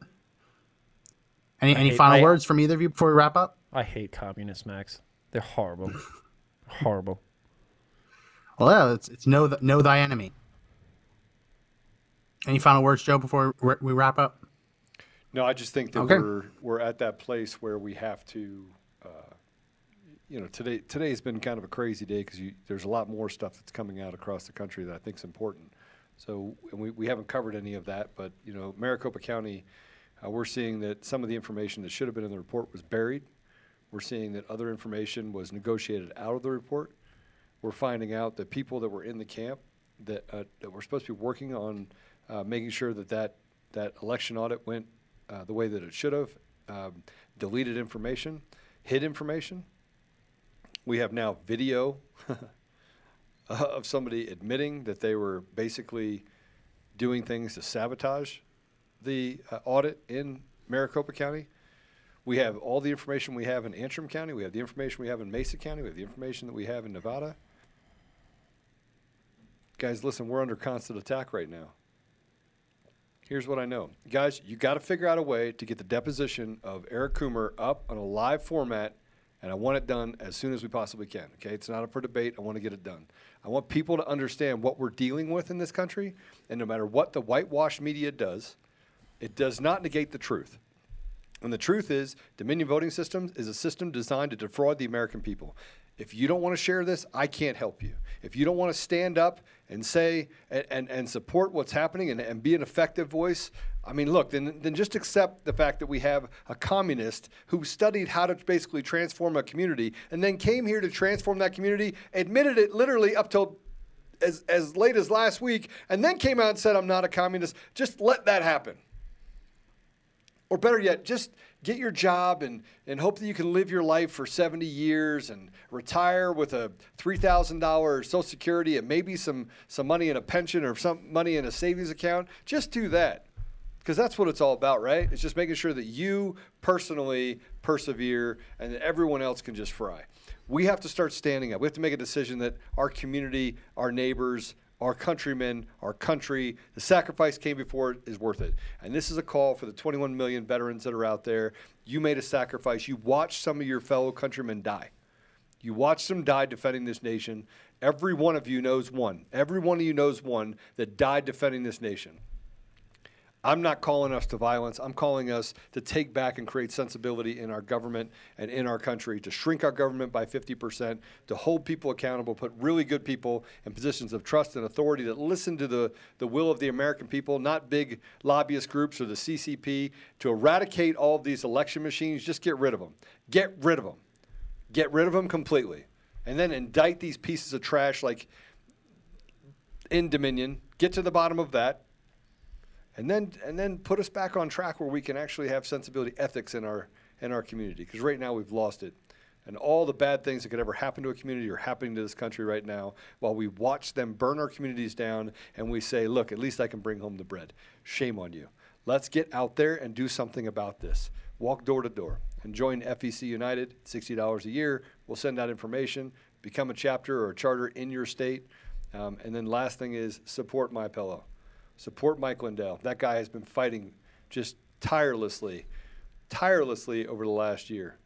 Speaker 1: Any,
Speaker 3: I
Speaker 1: any
Speaker 3: hate-
Speaker 1: final
Speaker 3: I-
Speaker 1: words from either of you before we wrap up?
Speaker 3: I hate communists, Max. They're horrible, horrible.
Speaker 1: Well, yeah, it's, it's know, th- know thy enemy. Any final words, Joe, before we we wrap up?
Speaker 2: No, I just think that
Speaker 1: Okay.
Speaker 2: we're we're at that place where we have to, you know, today today's been kind of a crazy day because there's a lot more stuff that's coming out across the country that I think is important. So we, we haven't covered any of that, but you know, Maricopa County, uh, we're seeing that some of the information that should have been in the report was buried. We're seeing that other information was negotiated out of the report. We're finding out that people that were in the camp that, uh, that were supposed to be working on uh, making sure that that, that election audit went uh, the way that it should have, um, deleted information, hid information. We have now video of somebody admitting that they were basically doing things to sabotage the uh, audit in Maricopa County. We have all the information we have in Antrim County. We have the information we have in Mesa County. We have the information that we have in Nevada. Guys, listen, we're under constant attack right now. Here's what I know. Guys, you got to figure out a way to get the deposition of Eric Coomer up on a live format, and I want it done as soon as we possibly can. Okay? It's not up for debate. I want to get it done. I want people to understand what we're dealing with in this country, and no matter what the whitewash media does, it does not negate the truth. And the truth is, Dominion Voting Systems is a system designed to defraud the American people. If you don't want to share this, I can't help you. If you don't want to stand up and say and, and, and support what's happening and, and be an effective voice, I mean, look, then, then just accept the fact that we have a communist who studied how to basically transform a community and then came here to transform that community, admitted it literally up till as, as late as last week, and then came out and said, I'm not a communist. Just let that happen. Or better yet, just get your job and, and hope that you can live your life for 70 years and retire with a $3,000 Social Security and maybe some, some money in a pension or some money in a savings account. Just do that. Because that's what it's all about, right? It's just making sure that you personally persevere and that everyone else can just fry. We have to start standing up. We have to make a decision that our community, our neighbors, our countrymen, our country, the sacrifice came before it is worth it. And this is a call for the 21 million veterans that are out there. You made a sacrifice. You watched some of your fellow countrymen die. You watched them die defending this nation. Every one of you knows one. Every one of you knows one that died defending this nation. I'm not calling us to violence. I'm calling us to take back and create sensibility in our government and in our country, to shrink our government by 50%, to hold people accountable, put really good people in positions of trust and authority that listen to the, the will of the American people, not big lobbyist groups or the CCP, to eradicate all of these election machines. Just get rid of them. Get rid of them. Get rid of them completely. And then indict these pieces of trash like in Dominion. Get to the bottom of that and then and then put us back on track where we can actually have sensibility ethics in our in our community. Because right now we've lost it. And all the bad things that could ever happen to a community are happening to this country right now while we watch them burn our communities down and we say look at least i can bring home the bread. Shame on you. Let's get out there and do something about this. Walk door to door and join fec united. $60 a year. We'll send out information become a chapter or a charter in your state. Um, and then last thing is support my pillow Support Mike Lindell. That guy has been fighting just tirelessly, tirelessly over the last year.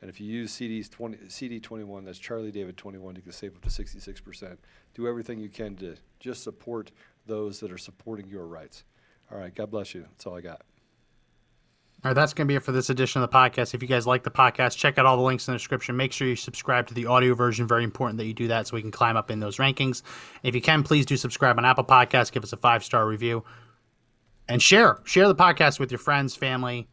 Speaker 2: And if you use CD's 20, CD21, that's Charlie David 21, you can save up to 66%. Do everything you can to just support those that are supporting your rights. All right. God bless you. That's all I got.
Speaker 1: All right, that's going to be it for this edition of the podcast. If you guys like the podcast, check out all the links in the description. Make sure you subscribe to the audio version. Very important that you do that so we can climb up in those rankings. If you can, please do subscribe on Apple Podcasts. Give us a five star review and share. Share the podcast with your friends, family,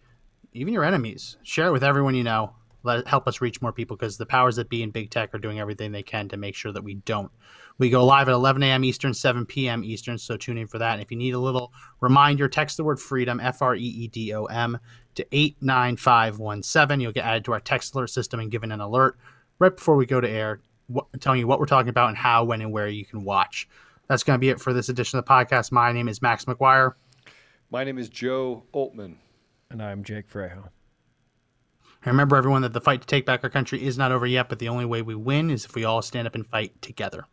Speaker 1: even your enemies. Share it with everyone you know. Let help us reach more people because the powers that be in big tech are doing everything they can to make sure that we don't. We go live at 11 a.m. Eastern, 7 p.m. Eastern, so tune in for that. And if you need a little reminder, text the word freedom, F R E E D O M, to 89517. You'll get added to our text alert system and given an alert right before we go to air, wh- telling you what we're talking about and how, when, and where you can watch. That's going to be it for this edition of the podcast. My name is Max McGuire.
Speaker 2: My name is Joe Oltmann.
Speaker 3: And I'm Jake Freijo.
Speaker 1: Remember, everyone, that the fight to take back our country is not over yet, but the only way we win is if we all stand up and fight together.